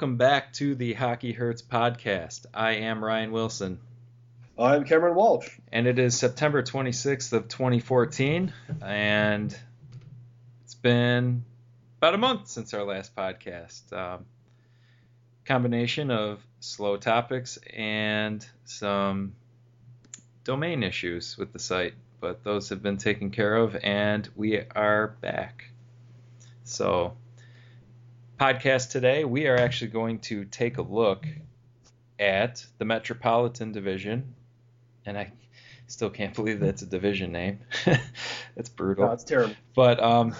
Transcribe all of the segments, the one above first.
Welcome back to the Hockey Hurts podcast. I am Ryan Wilson. I'm Cameron Walsh. And it is September 26th of 2014 and it's been about a month since our last podcast. Um, combination of slow topics and some domain issues with the site, but those have been taken care of and we are back. So, podcast today, we are actually going to take a look at the Metropolitan Division, and I still can't believe that's a division name. that's brutal. No, it's terrible. But um,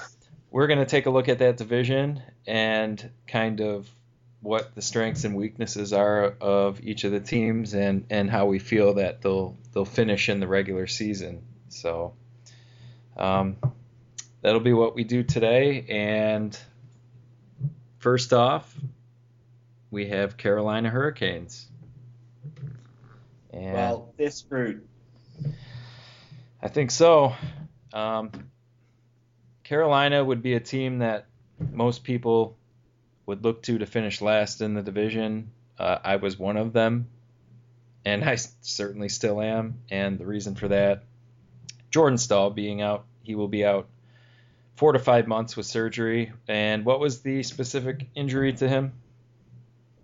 we're going to take a look at that division and kind of what the strengths and weaknesses are of each of the teams and, and how we feel that they'll they'll finish in the regular season. So um, that'll be what we do today. And first off, we have Carolina Hurricanes. And well, they're screwed. I think so. Um, Carolina would be a team that most people would look to to finish last in the division. Uh, I was one of them, and I certainly still am. And the reason for that, Jordan Staal being out, he will be out four to five months with surgery. And what was the specific injury to him?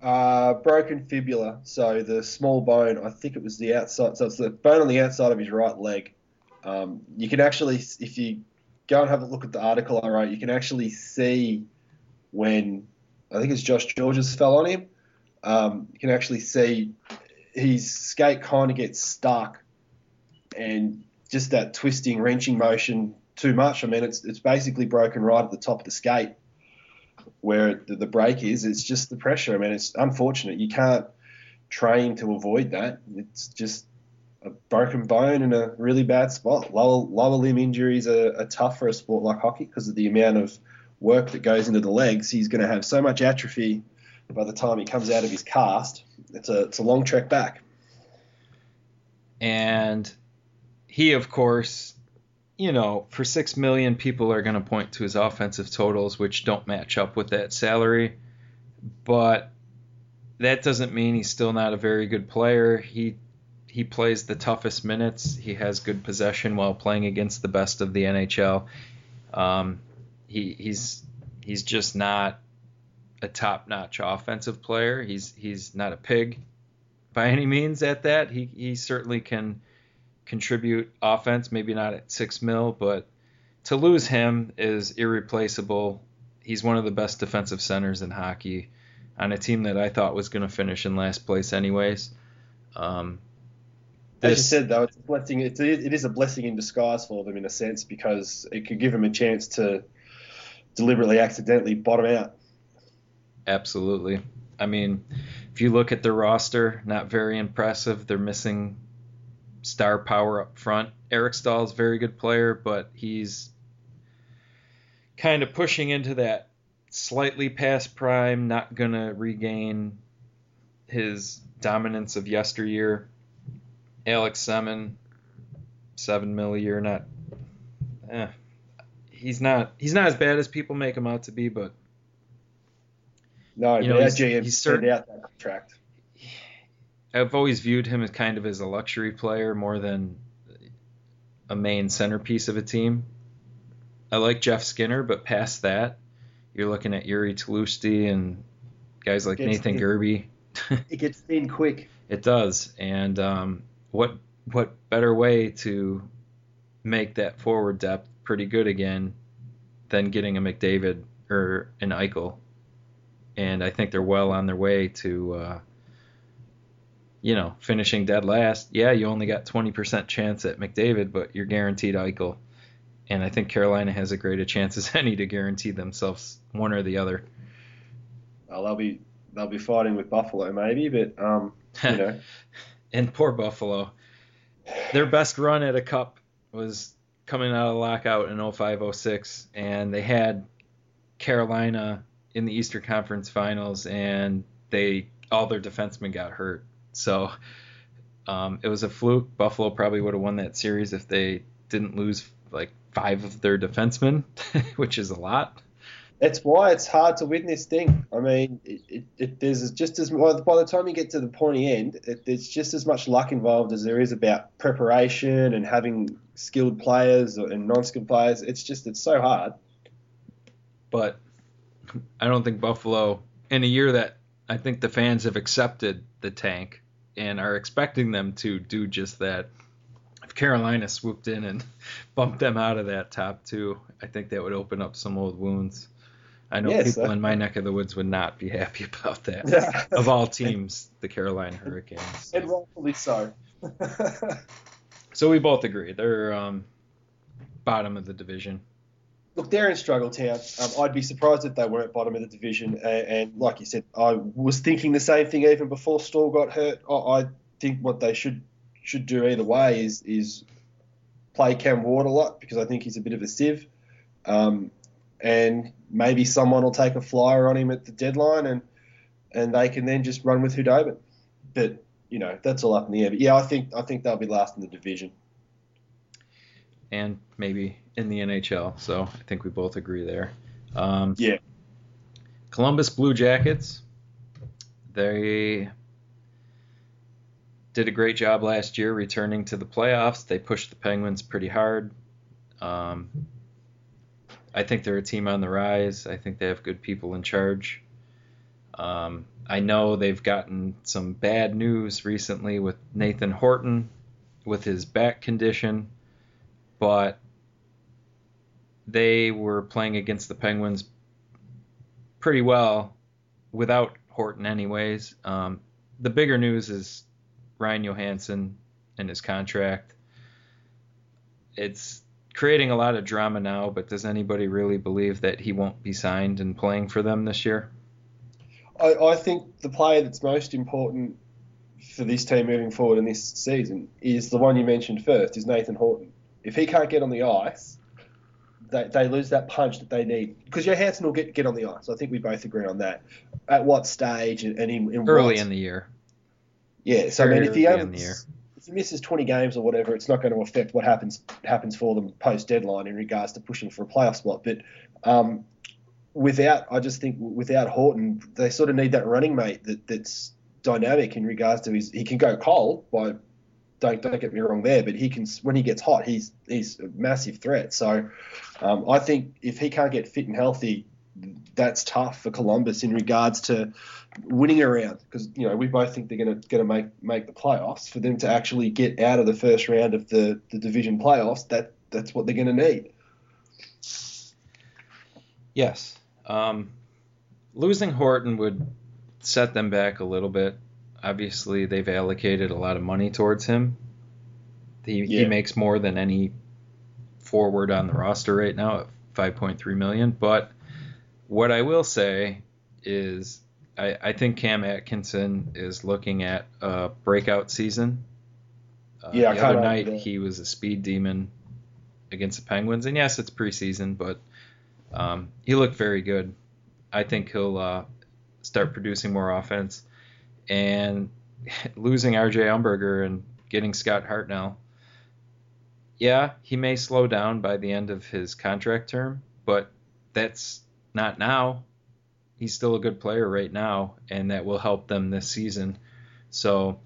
Uh, broken fibula, so the small bone. I think it was the outside. So it's the bone on the outside of his right leg. Um, you can actually, if you go and have a look at the article I wrote, you can actually see when I think it's Josh Gorges fell on him. Um, you can actually see his skate kind of gets stuck, and just that twisting, wrenching motion too much. I mean, it's it's basically broken right at the top of the skate where the, the break is. It's just the pressure. I mean, it's unfortunate. You can't train to avoid that. It's just a broken bone in a really bad spot. Lower, lower limb injuries are, are tough for a sport like hockey because of the amount of work that goes into the legs. He's going to have so much atrophy by the time he comes out of his cast. It's a it's a long trek back. And he, of course, you know, for six million, people are going to point to his offensive totals, which don't match up with that salary. But that doesn't mean he's still not a very good player. He he plays the toughest minutes. He has good possession while playing against the best of the NHL. Um, he he's he's just not a top-notch offensive player. He's he's not a pig by any means at that. He he certainly can contribute offense, maybe not at six mil, but to lose him is irreplaceable. He's one of the best defensive centers in hockey on a team that I thought was going to finish in last place, anyways. Um, this, As you said, though, it's a blessing. It's, it is a blessing in disguise for them in a sense because it could give them a chance to deliberately, accidentally bottom out. Absolutely. I mean, if you look at their roster, not very impressive. They're missing star power up front. Eric Staal is a very good player, but he's kind of pushing into that slightly past prime, not going to regain his dominance of yesteryear. Alex Semin, seven mil a year, not. Eh, he's not. He's not as bad as people make him out to be, but. No, you know, he's, he's certain, out that contract. I've always viewed him as kind of as a luxury player more than a main centerpiece of a team. I like Jeff Skinner, but past that, you're looking at Jiri Tlusty and guys like Nathan Gerbe. it gets thin quick. It does, and um, what what better way to make that forward depth pretty good again than getting a McDavid or an Eichel? And I think they're well on their way to uh, you know, finishing dead last, yeah, you only got 20% chance at McDavid, but you're guaranteed Eichel. And I think Carolina has a greater chance as any to guarantee themselves one or the other. Well, they'll be they'll be fighting with Buffalo maybe, but um, you know. and poor Buffalo. Their best run at a cup was coming out of lockout in 0506 and they had Carolina in the Eastern Conference Finals and they all their defensemen got hurt so um, it was a fluke. Buffalo probably would have won that series if they didn't lose like five of their defensemen, which is a lot. That's why it's hard to win this thing. I mean, it, it, it, there's just as by the time you get to the pointy end, it, there's just as much luck involved as there is about preparation and having skilled players and non-skilled players. It's just it's so hard. But I don't think Buffalo, in a year that I think the fans have accepted the tank and are expecting them to do just that. If Carolina swooped in and bumped them out of that top two, I think that would open up some old wounds. I know yes, people uh, in my neck of the woods would not be happy about that. Yeah. of all teams, the Carolina Hurricanes. And rightfully so. so we both agree they're um, bottom of the division. Look, they're in struggle town. Um, I'd be surprised if they weren't bottom of the division. And, and, like you said, I was thinking the same thing even before Staal got hurt. I, I think what they should should do either way is is play Cam Ward a lot because I think he's a bit of a sieve. Um, and maybe someone will take a flyer on him at the deadline, and and they can then just run with Khudobin. But you know that's all up in the air. But yeah, I think I think they'll be last in the division. And maybe in the NHL. So I think we both agree there. Um, yeah. Columbus Blue Jackets. They did a great job last year returning to the playoffs. They pushed the Penguins pretty hard. Um, I think they're a team on the rise. I think they have good people in charge. Um, I know they've gotten some bad news recently with Nathan Horton with his back condition, but they were playing against the Penguins pretty well without Horton, anyways. Um, the bigger news is Ryan Johansen and his contract. It's creating a lot of drama now, but does anybody really believe that he won't be signed and playing for them this year? I, I think the player that's most important for this team moving forward in this season is the one you mentioned first, is Nathan Horton. If he can't get on the ice, they, they lose that punch that they need. Because Johansen will get, get on the ice. I think we both agree on that. At what stage and, and in, in early what, in the year. Yeah, so Very I mean, if he if he misses 20 games or whatever, it's not going to affect what happens happens for them post deadline in regards to pushing for a playoff spot. But um, without, I just think without Horton, they sort of need that running mate that, that's dynamic in regards to his. He can go cold by. Don't don't get me wrong there, but he can when he gets hot, he's he's a massive threat. So um, I think if he can't get fit and healthy, that's tough for Columbus in regards to winning a round because you know we both think they're going to going to make make the playoffs. For them to actually get out of the first round of the, the division playoffs, that that's what they're going to need. Yes, um, losing Horton would set them back a little bit. Obviously, they've allocated a lot of money towards him. He, yeah. he makes more than any forward on the roster right now at 5.3 million. But what I will say is I, I think Cam Atkinson is looking at a breakout season. Uh, yeah, the other night he was a speed demon against the Penguins, and yes, it's preseason, but um, he looked very good. I think he'll uh, start producing more offense, and losing RJ Umberger and getting Scott Hartnell. Yeah, he may slow down by the end of his contract term, but that's not now he's still a good player right now, and that will help them this season. So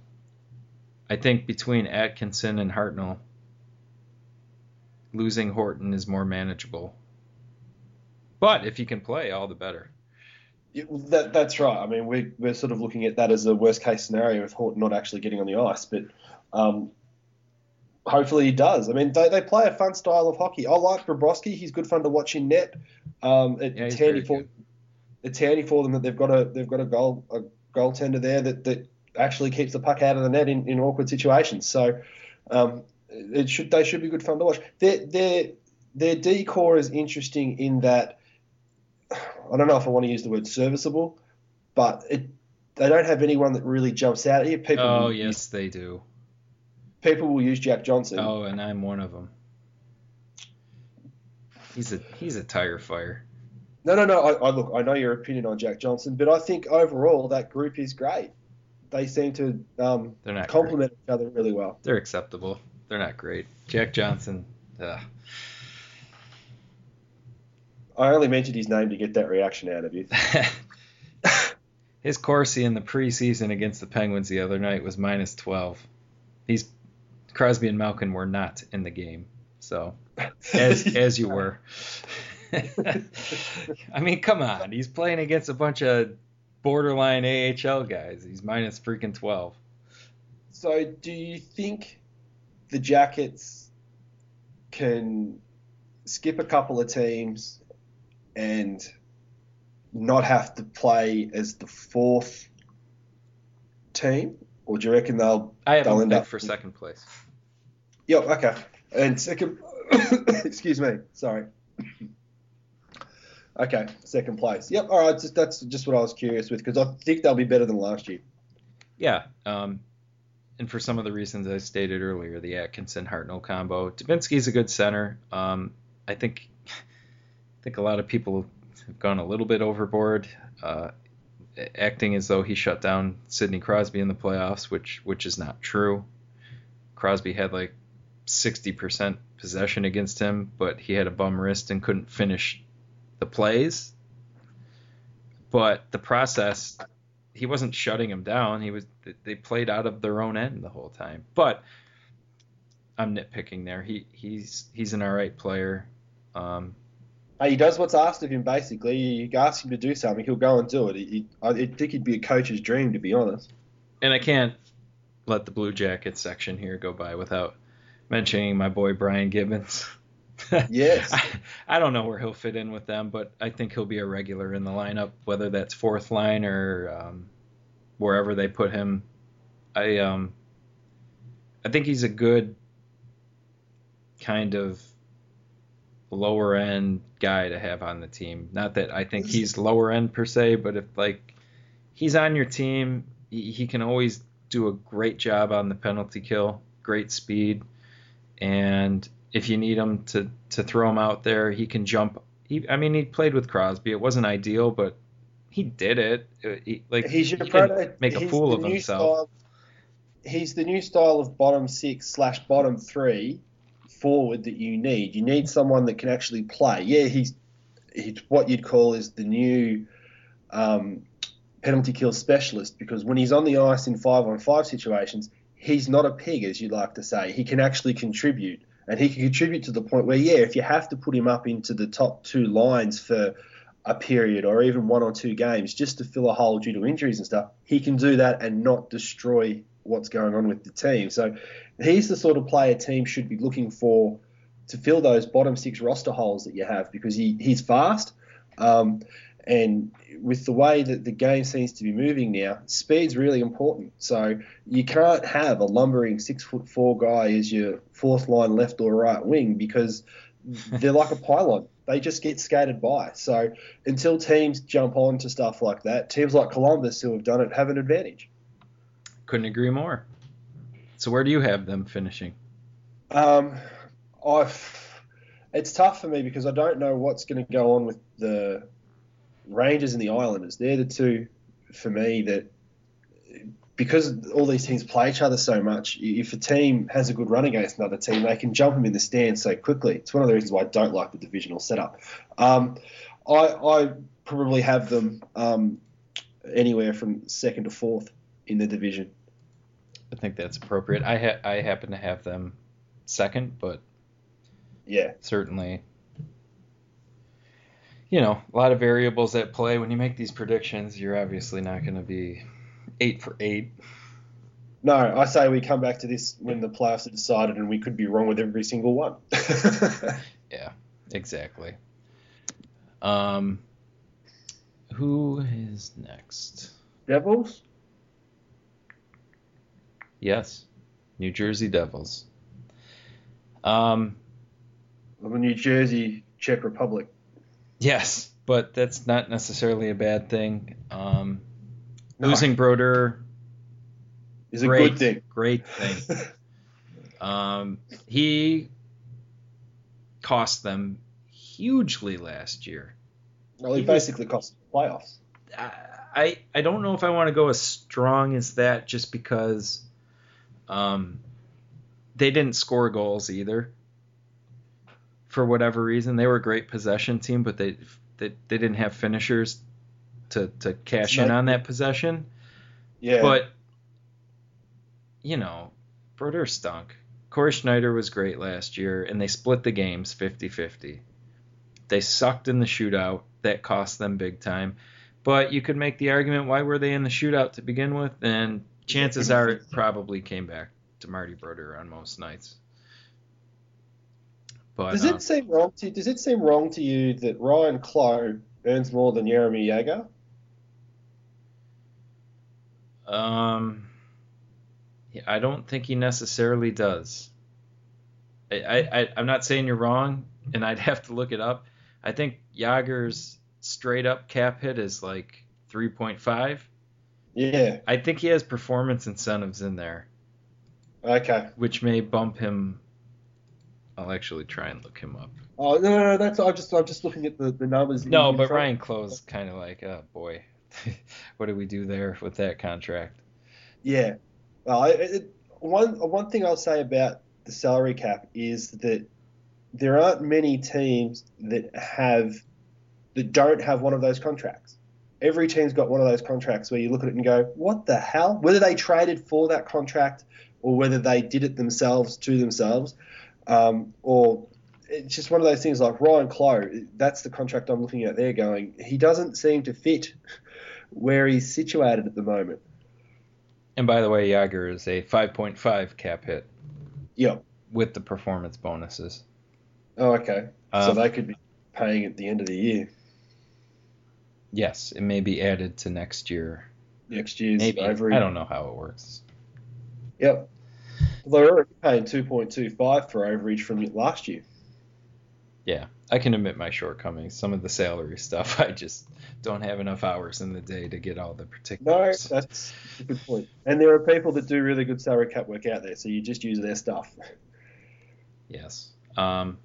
I think between Atkinson and Hartnell, losing Horton is more manageable. But if he can play, all the better. Yeah, that, that's right. I mean, we, we're sort of looking at that as a worst case scenario with Horton not actually getting on the ice, but um, hopefully he does. I mean, they, they play a fun style of hockey. I like Bobrovsky. He's good fun to watch in net. Um, it, yeah, it's handy for it's handy for them that they've got a they've got a goal a goaltender there that, that actually keeps the puck out of the net in, in awkward situations. So um, it should they should be good fun to watch. Their their their decor is interesting in that I don't know if I want to use the word serviceable, but it they don't have anyone that really jumps out here. People oh yes, use, they do. People will use Jack Johnson. Oh, and I'm one of them. He's a he's a tire fire. No, no, no. I, I, look. I know your opinion on Jack Johnson, but I think overall that group is great. They seem to um, They're not complement great. each other really well. They're acceptable. They're not great. Jack Johnson. Ugh. I only mentioned his name to get that reaction out of you. His Corsi in the preseason against the Penguins the other night was minus 12. He's Crosby and Malkin were not in the game, so as as you were. I mean, come on. He's playing against a bunch of borderline AHL guys. He's minus freaking 12. So, do you think the Jackets can skip a couple of teams and not have to play as the fourth team? Or do you reckon they'll. I have they'll end up- for second place. Yep, okay. And second. excuse me. Sorry. Okay, second place. Yep, all right. Just, that's just what I was curious with because I think they'll be better than last year. Yeah, um, and for some of the reasons I stated earlier, the Atkinson Hartnell combo. Dubinsky's a good center. Um, I think I think a lot of people have gone a little bit overboard, uh, acting as though he shut down Sidney Crosby in the playoffs, which which is not true. Crosby had like 60% possession against him, but he had a bum wrist and couldn't finish the plays. But the process he wasn't shutting him down. He was they played out of their own end the whole time. But I'm nitpicking there. He he's he's an all right player. Um, he does what's asked of him. Basically, you ask him to do something, he'll go and do it. He, I think he'd be a coach's dream, to be honest. and I can't let the Blue Jackets section here go by without mentioning my boy Brian Gibbons. Yes. I, I don't know where he'll fit in with them, but I think he'll be a regular in the lineup, whether that's fourth line or um, wherever they put him. I um, I think he's a good kind of lower end guy to have on the team. Not that I think he's lower end per se, but if like he's on your team, he, he can always do a great job on the penalty kill, great speed, and if you need him to to throw him out there, he can jump. He, I mean, he played with Crosby. It wasn't ideal, but he did it. Uh, He, like He's your he proto- make a fool of himself. Style, he's the new style of bottom six slash bottom three forward that you need. You need someone that can actually play. Yeah, he's he's what you'd call is the new um, penalty kill specialist because when he's on the ice in five on five situations, he's not a pig, as you like to say. He can actually contribute. And he can contribute to the point where, yeah, if you have to put him up into the top two lines for a period or even one or two games just to fill a hole due to injuries and stuff, he can do that and not destroy what's going on with the team. So he's the sort of player team should be looking for to fill those bottom six roster holes that you have because he, he's fast. Um, and with the way that the game seems to be moving now, speed's really important. So you can't have a lumbering six foot four guy as your fourth line left or right wing because they're like a pylon. They just get skated by. So until teams jump on to stuff like that, teams like Columbus who have done it have an advantage. Couldn't agree more. So where do you have them finishing? Um, I've, it's tough for me because I don't know what's going to go on with the Rangers and the Islanders. They're the two for me that because all these teams play each other so much. If a team has a good run against another team, they can jump them in the stands so quickly. It's one of the reasons why I don't like the divisional setup. Um, I, I probably have them um, anywhere from second to fourth in the division. I think that's appropriate. I ha- I happen to have them second, but Yeah. certainly you know a lot of variables at play when you make these predictions you're obviously not going to be eight for eight No, I say we come back to this when the playoffs are decided, and we could be wrong with every single one. yeah exactly um who is next Devils? Yes new jersey devils um Or New Jersey, Czech Republic. yes but that's not necessarily a bad thing um No. losing Brodeur Is a great good thing. great thing Um, he cost them hugely last year. well, he He was- basically cost the playoffs. I I don't know if I want to go as strong as that just because um, they didn't score goals either. for whatever reason. They were a great possession team, but they they, they didn't have finishers to, to cash in on that possession. Yeah. But you know, Brodeur stunk. Cory Schneider was great last year, and they split the games 50-50. They sucked in the shootout. That cost them big time. But you could make the argument why were they in the shootout to begin with? And chances are it probably came back to Marty Brodeur on most nights. But does uh, it seem wrong to does it seem wrong to you that Ryan Clowe earns more than Jaromir Jagr? Um, yeah, I don't think he necessarily does. I, I, I'm not saying you're wrong, and I'd have to look it up. I think Jagr's straight up cap hit is like 3.5. Yeah. I think he has performance incentives in there, Okay. which may bump him. I'll actually try and look him up. Oh no, no, no that's I'm just I'm just looking at the, the numbers. No, but front- Ryan Clowe's kind of like, oh boy, what do we do there with that contract? Yeah. Well, it, it, one one thing I'll say about the salary cap is that there aren't many teams that have that don't have one of those contracts. Every team's got one of those contracts where you look at it and go, "What the hell?" Whether they traded for that contract or whether they did it themselves to themselves, um, or it's just one of those things like Ryan Clowe. That's the contract I'm looking at there. Going, he doesn't seem to fit where he's situated at the moment. And by the way, Jagr is a 5.5 cap hit Yeah. with the performance bonuses. Oh, okay. so Um, they could be paying at the end of the year, Yes, it may be added to next year. next year's Maybe over. I don't know how it works. Yep. Well, they're already paying 2.25 for overage from last year. Yeah, I can admit my shortcomings. Some of the salary stuff, I just don't have enough hours in the day to get all the particulars. No, that's a good point. And there are people that do really good salary cap work out there, so you just use their stuff. Yes. Um,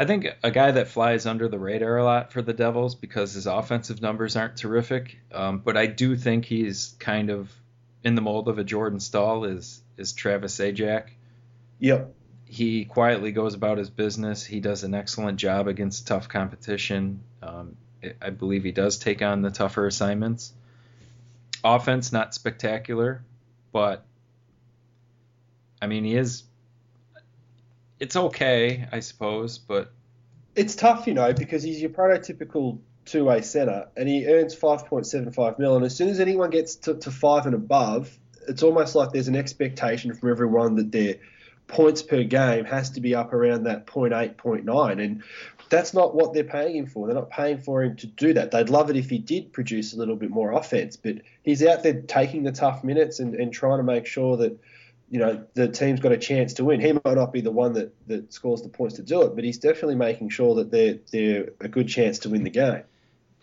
I think a guy that flies under the radar a lot for the Devils because his offensive numbers aren't terrific, um, but I do think he's kind of in the mold of a Jordan Staal is is Travis Zajac. Yep. he quietly goes about his business. He does an excellent job against tough competition. Um, I believe he does take on the tougher assignments. Offense, not spectacular, but I mean, he is. It's okay, I suppose, but It's tough, you know, because he's your prototypical two-way center, and he earns 5.75 mil. And as soon as anyone gets to, to five and above, it's almost like there's an expectation from everyone that their points per game has to be up around that 0.8, 0.9. And that's not what they're paying him for. They're not paying for him to do that. They'd love it if he did produce a little bit more offense, but he's out there taking the tough minutes and, and trying to make sure that you know the team's got a chance to win. He might not be the one that, that scores the points to do it, but he's definitely making sure that they're they're a good chance to win the game.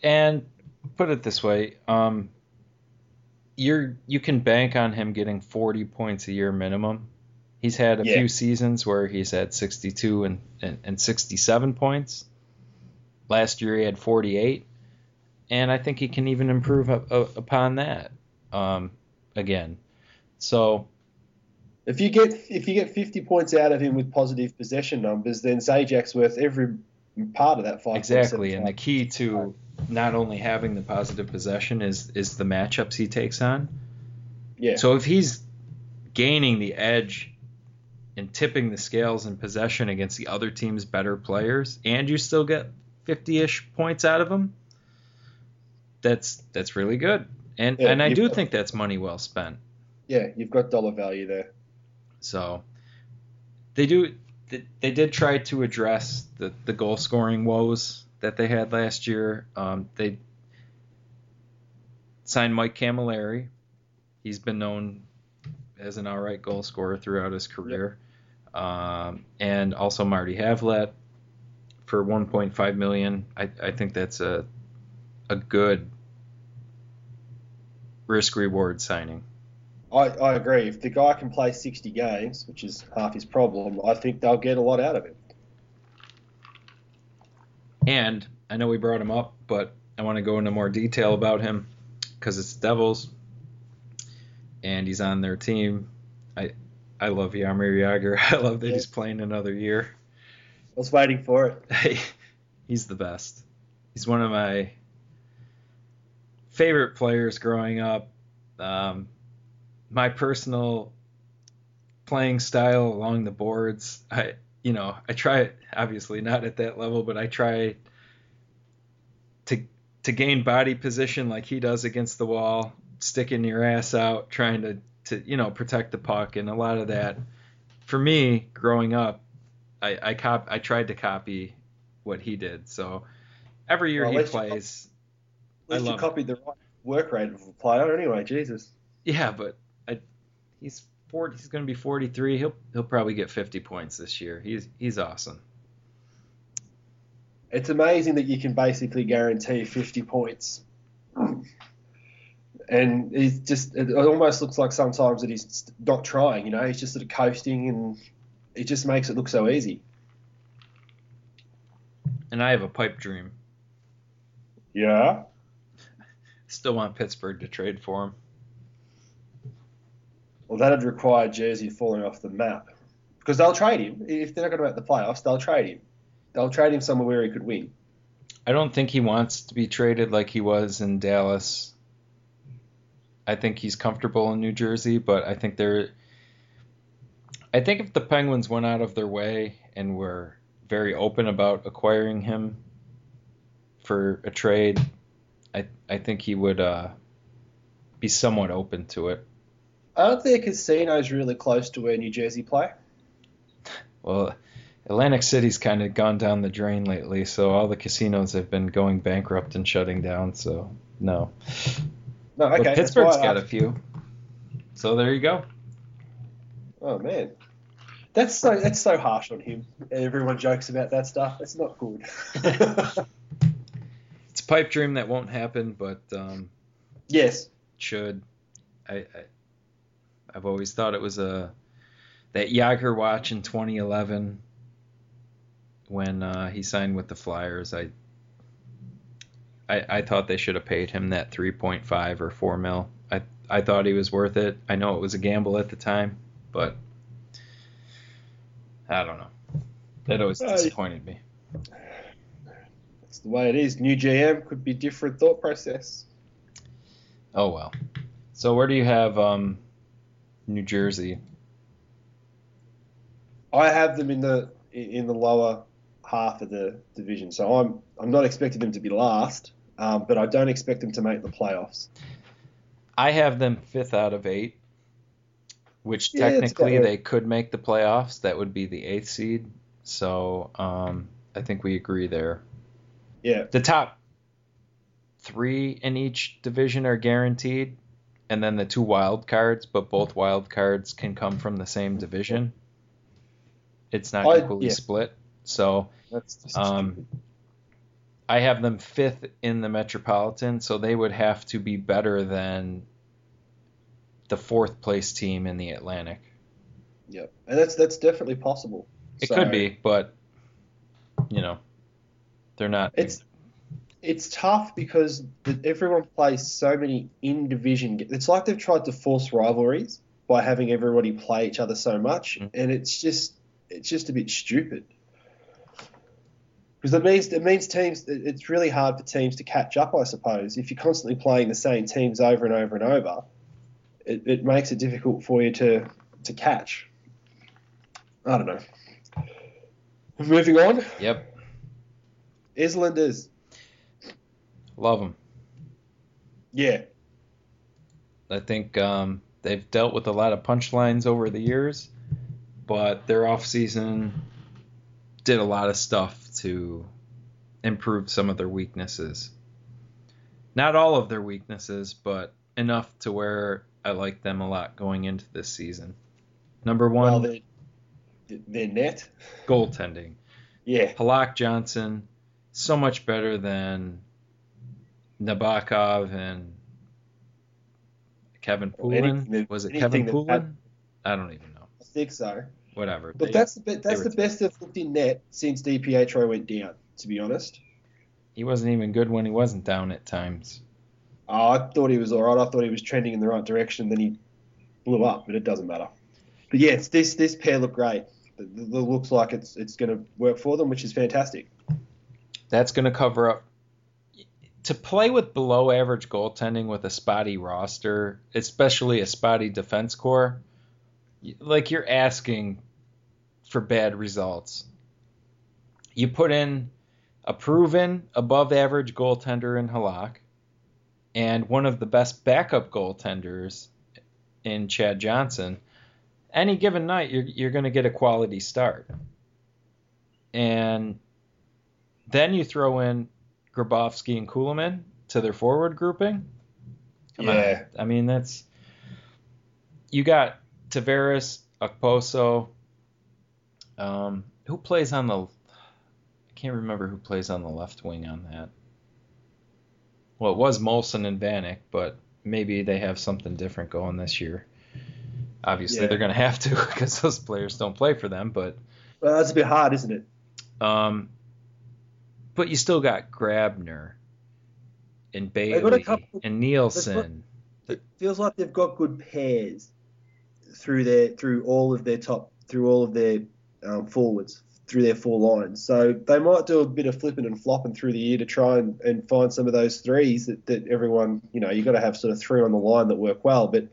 and put it this way, um, you're you can bank on him getting 40 points a year minimum. He's had a Yeah. few seasons where he's had 62 and, and, and 67 points. Last year he had 48, and I think he can even improve up, up, upon that um, again. So If you get if you get 50 points out of him with positive possession numbers, then Zajac's worth every part of that five. exactly, and the key to not only having the positive possession is is the matchups he takes on. yeah, So if he's gaining the edge and tipping the scales in possession against the other team's better players, and you still get 50-ish points out of him, that's that's really good. And Yeah, and I do got- think that's money well spent. yeah, you've got dollar value there. So they do they, they did try to address the the goal scoring woes that they had last year. Um, they signed Mike Cammalleri. He's been known as an outright goal scorer throughout his career. Um, and also Marty Havlat for 1.5 million. I, I think that's a a good risk reward signing. I, I agree. If the guy can play 60 games, which is half his problem, I think they'll get a lot out of him. And I know we brought him up, but I want to go into more detail about him because it's Devils, and he's on their team. I I love Jaromir Jagr. I love that he's playing another year. I was waiting for it. He's the best. He's one of my favorite players growing up. Um, my personal playing style along the boards, I you know, I try obviously not at that level, but I try to to gain body position like he does against the wall, sticking your ass out, trying to to you know protect the puck, and a lot of that for me growing up, I I cop I tried to copy what he did. So every year Well, he least you plays, At I least you love it. copied the right work rate of a player anyway, Jesus. yeah, but he's 40, he's going to be 43. He'll he'll probably get 50 points this year. He's he's awesome. It's amazing that you can basically guarantee 50 points. And he's just, it almost looks like sometimes that he's not trying, you know, he's just sort of coasting and it just makes it look so easy. And I have a pipe dream. Yeah. Still want Pittsburgh to trade for him. Well, that'd require Jersey falling off the map. Because they'll trade him. If they're not going to make the playoffs, they'll trade him. They'll trade him somewhere where he could win. I don't think he wants to be traded like he was in Dallas. I think he's comfortable in New Jersey, but I think they're. I think if the Penguins went out of their way and were very open about acquiring him for a trade, I I think he would uh, be somewhat open to it. Aren't their casinos really close to where New Jersey play? Well, Atlantic City's kind of gone down the drain lately, so all the casinos have been going bankrupt and shutting down. So no. No, okay. but Pittsburgh's got a few. So there you go. Oh man, that's so that's so harsh on him. Everyone jokes about that stuff. That's not good. It's a pipe dream that won't happen, but um, yes, should. I, I I've always thought it was a that Jagr watch in 2011 when uh, he signed with the Flyers. I, I I thought they should have paid him that 3.5 or 4 mil. I I thought he was worth it. I know it was a gamble at the time, but I don't know. That always disappointed me. that's the way it is. New GM could be different thought process. Oh well. So where do you have um, New Jersey? I have them in the in the lower half of the division, so I'm I'm not expecting them to be last, um, but I don't expect them to make the playoffs. I have them fifth out of eight, which Yeah, technically they could make the playoffs. That would be the eighth seed. So um, I think we agree there. Yeah, The top three in each division are guaranteed, and then the two wild cards, but both wild cards can come from the same division. It's not I- equally yeah. split. So Um. I have them fifth in the Metropolitan, so they would have to be better than the fourth place team in the Atlantic. yeah, and that's that's definitely possible. It So- could be, but you know, they're not. It's it's tough because everyone plays so many in division. It's like they've tried to force rivalries by having everybody play each other so much, Mhm. and it's just it's just a bit stupid. Because it means it means teams. It's really hard for teams to catch up, I suppose. If you're constantly playing the same teams over and over and over, it, it makes it difficult for you to to catch. I don't know. Moving on, Yep, Islanders. Love them. Yeah, I think um, they've dealt with a lot of punchlines over the years, but their off season did a lot of stuff to improve some of their weaknesses. Not all of their weaknesses, but enough to where I like them a lot going into this season. Number one, well, their their net. goaltending. Yeah, Halak Johnson, so much better than Nabokov and Kevin Poulin. anything- Was it Kevin Poulin? I don't even know. I think so. Whatever. But They- that's the be- that's the best they've looked in net since DiPietro went down. To be honest, he wasn't even good when he wasn't down at times. oh, I thought he was all right. I thought he was trending in the right direction. Then he blew up, but it doesn't matter. But yeah, it's, this this pair look great. it, it looks like it's it's going to work for them, which is fantastic. That's going to cover up to play with below average goaltending with a spotty roster, especially a spotty defense core. Like you're asking for bad results. You put in a proven above average goaltender in Halak and one of the best backup goaltenders in Chad Johnson. Any given night, you're, you're going to get a quality start. And then you throw in Grabovski and Kulemin to their forward grouping. Come yeah. On. I mean, that's. You got Tavares, Okposo. Um, who plays on the. I can't remember who plays on the left wing on that. Well, it was Moulson and Vanek, but maybe they have something different going this year. Obviously, yeah. they're going to have to because those players don't play for them. But well, that's a bit hard, isn't it? Um, but you still got Grabner and Bailey couple, and Nielsen. It feels like they've got good pairs through their through all of their top through all of their um, forwards through their four lines. So they might do a bit of flipping and flopping through the year to try and, and find some of those threes that, that everyone, you know, you've got to have sort of three on the line that work well. But,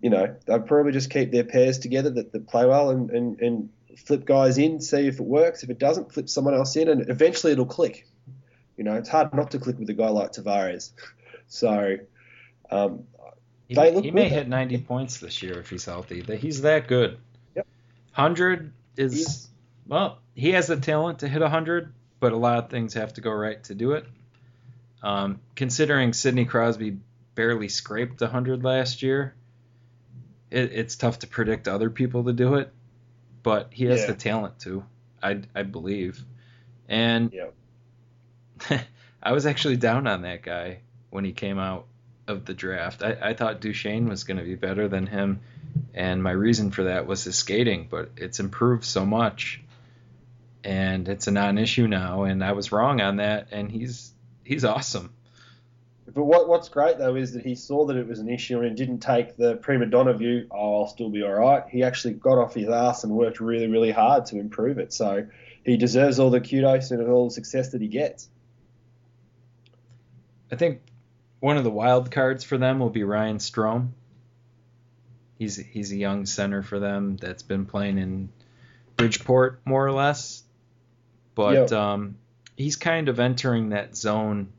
you know, they'll probably just keep their pairs together that, that play well and, and, and flip guys in, see if it works. If it doesn't, flip someone else in, and eventually it'll click. You know, it's hard not to click with a guy like Tavares. So, um, he, may, he may hit 90 points this year if he's healthy. He's that good. Yep. 100 is, he's, well, he has the talent to hit 100, but a lot of things have to go right to do it. Um, considering Sidney Crosby barely scraped 100 last year, it, it's tough to predict other people to do it but he has yeah. the talent to. I I believe, and yeah. I was actually down on that guy when he came out of the draft. I, I thought Duchene was going to be better than him, and my reason for that was his skating, but it's improved so much, and it's a non-issue now. And I was wrong on that, and he's he's awesome. But what, what's great though is that he saw that it was an issue and didn't take the prima donna view. Oh, I'll still be all right. He actually got off his ass and worked really, really hard to improve it. So he deserves all the kudos and all the success that he gets. I think one of the wild cards for them will be Ryan Strome. He's he's a young center for them that's been playing in Bridgeport more or less, but yep. um, he's kind of entering that zone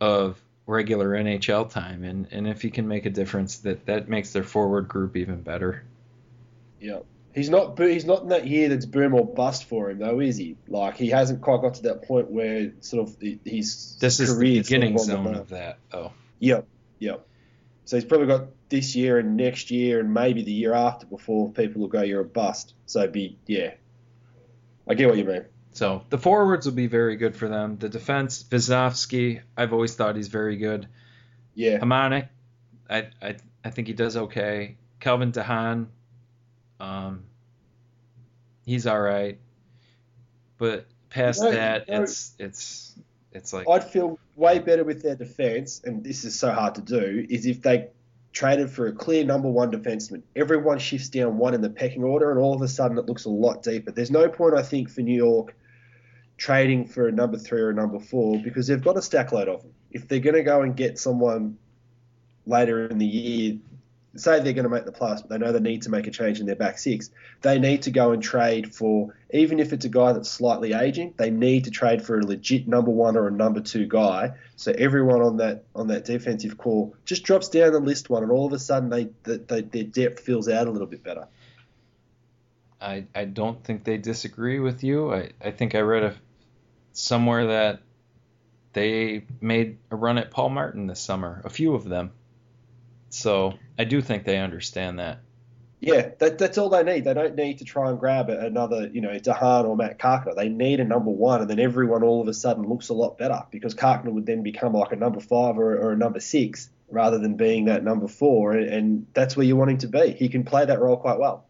of regular NHL time, and and if he can make a difference, that that makes their forward group even better. Yeah. He's not he's not in that year that's boom or bust for him though, is he? Like he hasn't quite got to that point where sort of he's this is the beginning sort of zone of that. Oh. Yep. Yep. So he's probably got this year and next year and maybe the year after before people will go you're a bust. So be yeah. I get what you mean. So the forwards will be very good for them. The defense, Visnovsky, I've always thought he's very good. Yeah. Hamonic, I, I I think he does okay. Calvin DeHaan, um, he's all right. But past you know, that, you know, it's it's it's like I'd feel way better with their defense, and this is so hard to do, is if they traded for a clear number one defenseman. Everyone shifts down one in the pecking order, and all of a sudden it looks a lot deeper. There's no point, I think, for New York trading for a number three or a number four because they've got a stack load of them. If they're going to go and get someone later in the year, say they're going to make the plus, but they know they need to make a change in their back six, they need to go and trade for, even if it's a guy that's slightly aging, they need to trade for a legit number one or a number two guy. So everyone on that on that defensive core just drops down the list one, and all of a sudden they, they, their depth fills out a little bit better. I, I don't think they disagree with you. I, I think I read a somewhere that they made a run at Paul Martin this summer, a few of them. So I do think they understand that. Yeah, that, that's all they need. They don't need to try and grab another, you know, DeHaan or Matt Carkner. They need a number one, and then everyone all of a sudden looks a lot better because Carkner would then become like a number five or, or a number six rather than being that number four, and, and that's where you want him to be. He can play that role quite well.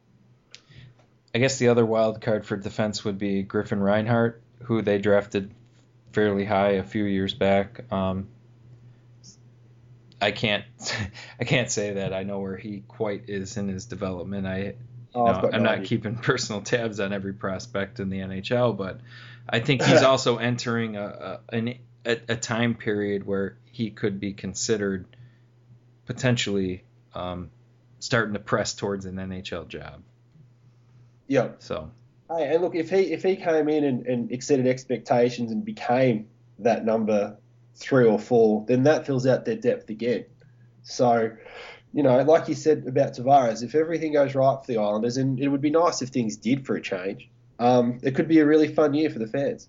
I guess the other wild card for defense would be Griffin Reinhart who they drafted fairly high a few years back. Um, I can't I can't say that I know where he quite is in his development. I You Oh, know, I'm no not idea. keeping personal tabs on every prospect in the NHL, but I think he's also entering a, a, an, a, a time period where he could be considered potentially um, starting to press towards an NHL job. Yeah. So, Hey, and look, if he if he came in and, and exceeded expectations and became that number three or four, then that fills out their depth again. So, you know, like you said about Tavares, if everything goes right for the Islanders, and it would be nice if things did for a change, um, it could be a really fun year for the fans.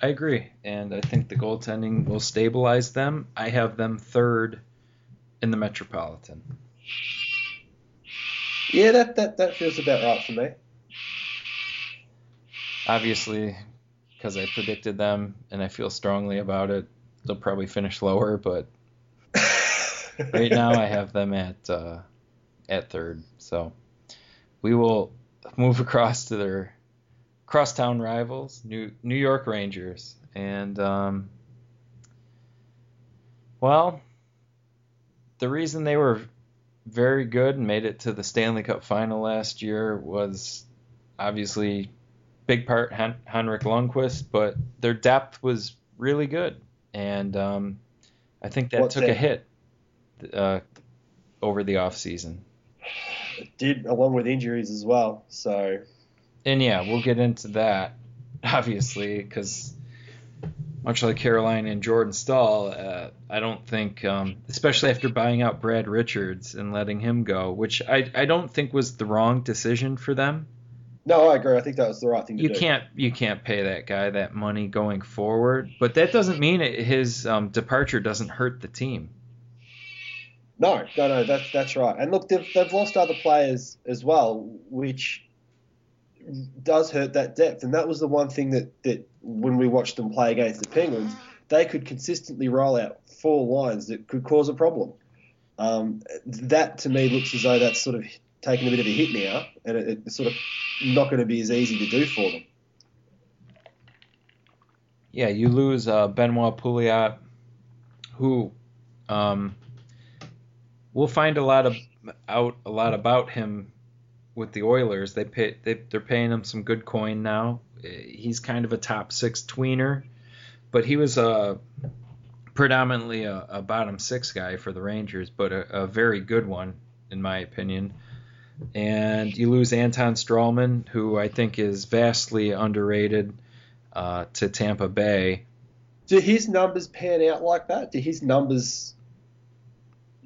I agree, and I think the goaltending will stabilize them. I have them third in the Metropolitan. Yeah, that, that, that feels about right for me. Obviously, because I predicted them and I feel strongly about it, they'll probably finish lower. But right now, I have them at uh, at third. So we will move across to their crosstown rivals, New New York Rangers, and um, well, the reason they were very good and made it to the Stanley Cup final last year was obviously big part Hen- Henrik Lundqvist, but their depth was really good, and um, I think that took a hit uh, over the off season. It did along with injuries as well. So And yeah, we'll get into that obviously because much like Carolina and Jordan Staal, uh, I don't think, um, especially after buying out Brad Richards and letting him go, which I, I don't think was the wrong decision for them. No, I agree. I think that was the right thing to You do. can't you can't pay that guy that money going forward, but that doesn't mean it, his um, departure doesn't hurt the team. No, no, no. That's that's right. And look, they've they've lost other players as well, which does hurt that depth. And that was the one thing that that when we watched them play against the Penguins, they could consistently roll out four lines that could cause a problem. Um, that to me looks as though that's sort of taking a bit of a hit now, and it, it's sort of not going to be as easy to do for them. Yeah, you lose uh, Benoit Pouliot, who um, we'll find a lot of out a lot about him with the Oilers. They pay they, they're paying him some good coin now. He's kind of a top six tweener, but he was a predominantly a, a bottom six guy for the Rangers, but a, a very good one in my opinion. And you lose Anton Stralman, who I think is vastly underrated uh, to Tampa Bay. Do his numbers pan out like that? Do his numbers,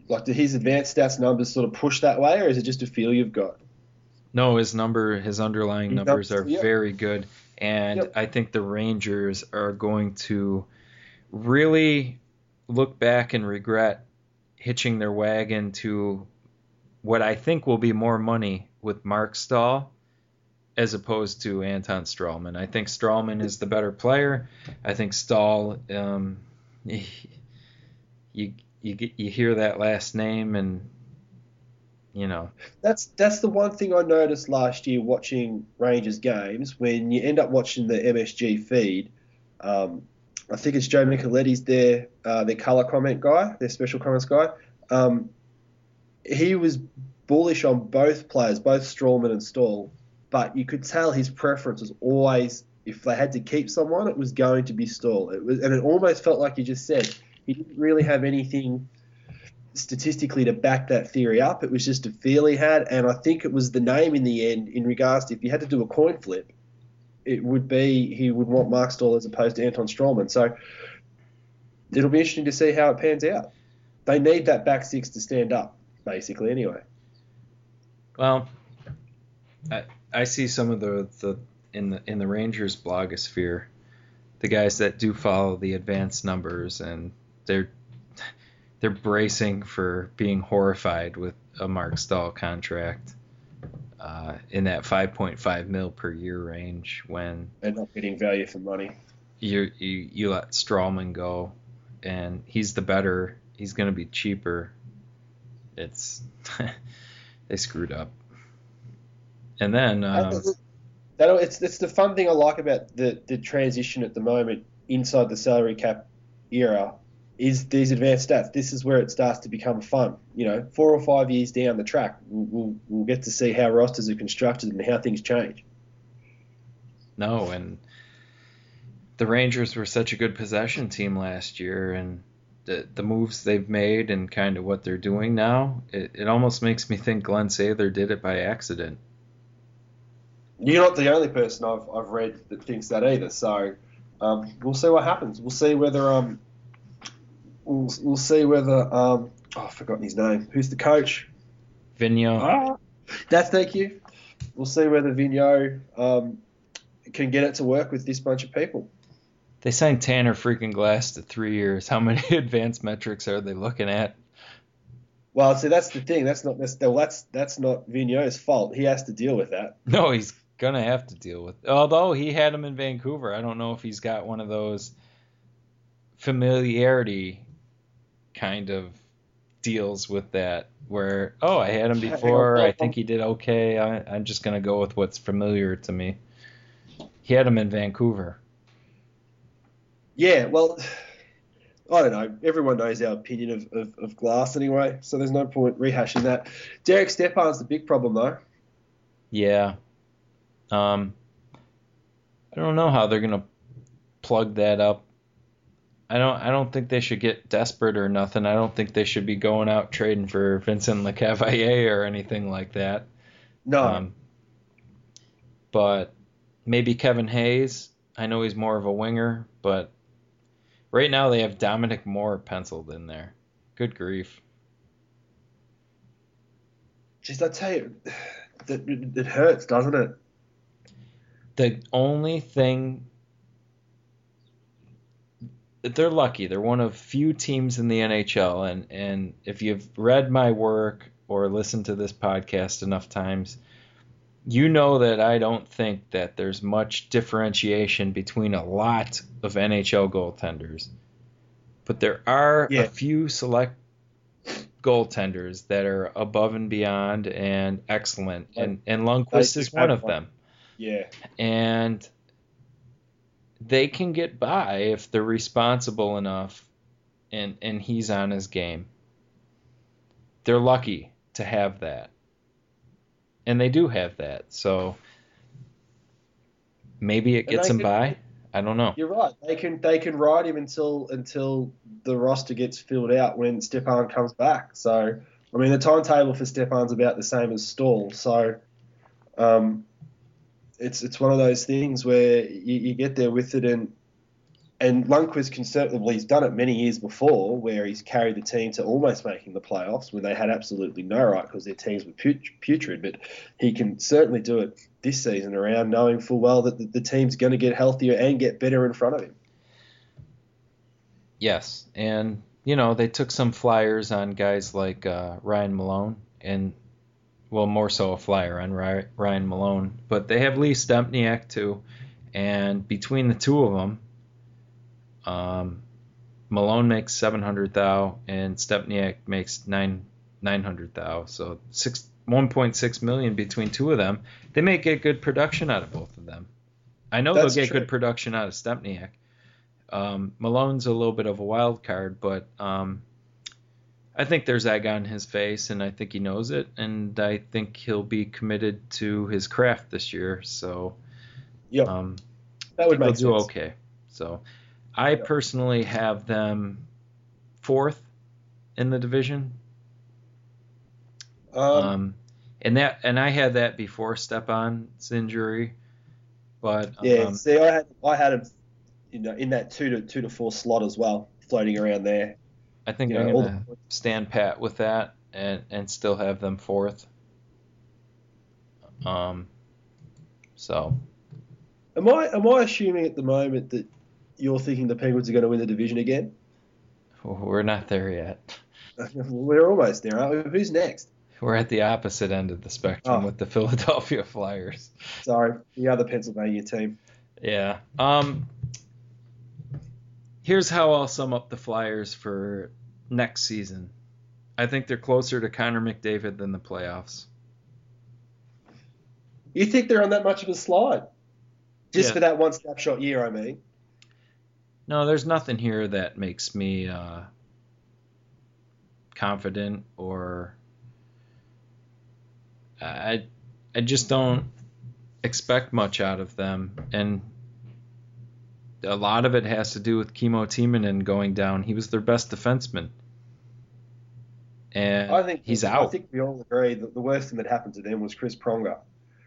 like, do his advanced stats numbers sort of push that way, or is it just a feel you've got? No, his number, his underlying His numbers are yep. very good, and Yep. I think the Rangers are going to really look back and regret hitching their wagon to what I think will be more money with Marc Staal as opposed to Anton Stralman. I think Stralman is the better player. I think Staal, um, you you you hear that last name and you know That's that's the one thing I noticed last year watching Rangers games when you end up watching the MSG feed. Um, I think it's Joe Micheletti's their uh, their color comment guy, their special comments guy. Um, he was bullish on both players, both Stralman and Staal, but you could tell his preference was always if they had to keep someone, it was going to be Staal. It was, and it almost felt like you just said he didn't really have anything statistically to back that theory up. It was just a feel he had, and I think it was the name in the end. In regards to if you had to do a coin flip, it would be he would want Marc Staal as opposed to Anton Stralman. So it'll be interesting to see how it pans out. They need that back six to stand up, basically. Anyway, Well, I I see some of the, the in the in the Rangers blogosphere, the guys that do follow the advanced numbers and they're they're bracing for being horrified with a Marc Staal contract uh, in that 5.5 mil per year range when they're not getting value for money. you you you let Stralman go and he's the better he's going to be cheaper it's they screwed up and then um, That it's it's the fun thing I like about the the transition at the moment inside the salary cap era is these advanced stats. This is where it starts to become fun. You know, four or five years down the track, we'll, we'll, we'll get to see how rosters are constructed and how things change. No, and the Rangers were such a good possession team last year, and the, the moves they've made and kind of what they're doing now, it, it almost makes me think Glen Sather did it by accident. You're not the only person I've, I've read that thinks that either. So um, we'll see what happens. We'll see whether um, we'll, we'll see whether um, oh, I've forgotten his name. Who's the coach? Vigneault. Ah, that's thank you. We'll see whether Vigneault um, can get it to work with this bunch of people. They signed Tanner freaking Glass to three years. How many advanced metrics are they looking at? Well, see, that's the thing. That's not well, that's that's not Vigneault's fault. He has to deal with that. No, he's gonna have to deal with. Although he had him in Vancouver, I don't know if he's got one of those familiarity kind of deals with that. Where oh, I had him before. I think he did okay. I, I'm just gonna go with what's familiar to me. He had him in Vancouver. Yeah, well, I don't know. Everyone knows our opinion of, of, of Glass anyway, so there's no point rehashing that. Derek Stepan's the big problem, though. Yeah. Um, I don't know how they're gonna plug that up. I don't. I don't think they should get desperate or nothing. I don't think they should be going out trading for Vincent Lecavalier or anything like that. No. Um, but maybe Kevin Hayes. I know he's more of a winger, but right now they have Dominic Moore penciled in there. Good grief. Just I tell you, it, it hurts, doesn't it? The only thing they're lucky. They're one of few teams in the NHL, and and if you've read my work or listened to this podcast enough times, you know that I don't think that there's much differentiation between a lot of NHL goaltenders. But there are Yeah. a few select goaltenders that are above and beyond and excellent, and and Lundqvist is one of them Yeah. and they can get by if they're responsible enough and and he's on his game. They're lucky to have that. And they do have that. So maybe it gets him can- by. I don't know. You're right. They can they can ride him until until the roster gets filled out when Stepan comes back. So I mean the timetable for Stepan's about the same as Staal. So um, it's it's one of those things where you, you get there with it and and Lundqvist can certainly well he's done it many years before where he's carried the team to almost making the playoffs when they had absolutely no right because their teams were putrid. But he can certainly do it this season around, knowing full well that the, the team's going to get healthier and get better in front of him. Yes, and you know they took some flyers on guys like uh, Ryan Malone, and well, more so a flyer on Ryan Malone, but they have Lee Stempniak too, and between the two of them, um, Malone makes seven hundred thou, and Stempniak makes nine nine hundred thou, so six. 1.6 million between two of them. They may get good production out of both of them. I know That's they'll get true. good production out of Stempniak. Um, Malone's a little bit of a wild card, but um, I think there's egg on his face, and I think he knows it, and I think he'll be committed to his craft this year. So Yep, um, that would make do sense. okay. So I personally have them fourth in the division, Um, um, and that and I had that before Stepan's injury, but yeah, um, see, I had I had him, you know, in that two to two to four slot as well, floating around there. I think You I'm know, gonna the- stand pat with that and and still have them fourth. Um, so Am I am I assuming at the moment that you're thinking the Penguins are going to win the division again? we're not there yet. We're almost there, aren't we? Who's next? We're at the opposite end of the spectrum Oh. with the Philadelphia Flyers. Sorry, the other Pennsylvania team. Yeah. Um. Here's how I'll sum up the Flyers for next season. I think they're closer to Connor McDavid than the playoffs. You think they're on that much of a slide? Just Yeah. for that one snapshot year, I mean. No, there's nothing here that makes me uh, confident or I I just don't expect much out of them and a lot of it has to do with Kimmo Timonen going down. He was their best defenseman. And I think he's out. I think we all agree that the worst thing that happened to them was Chris Pronger.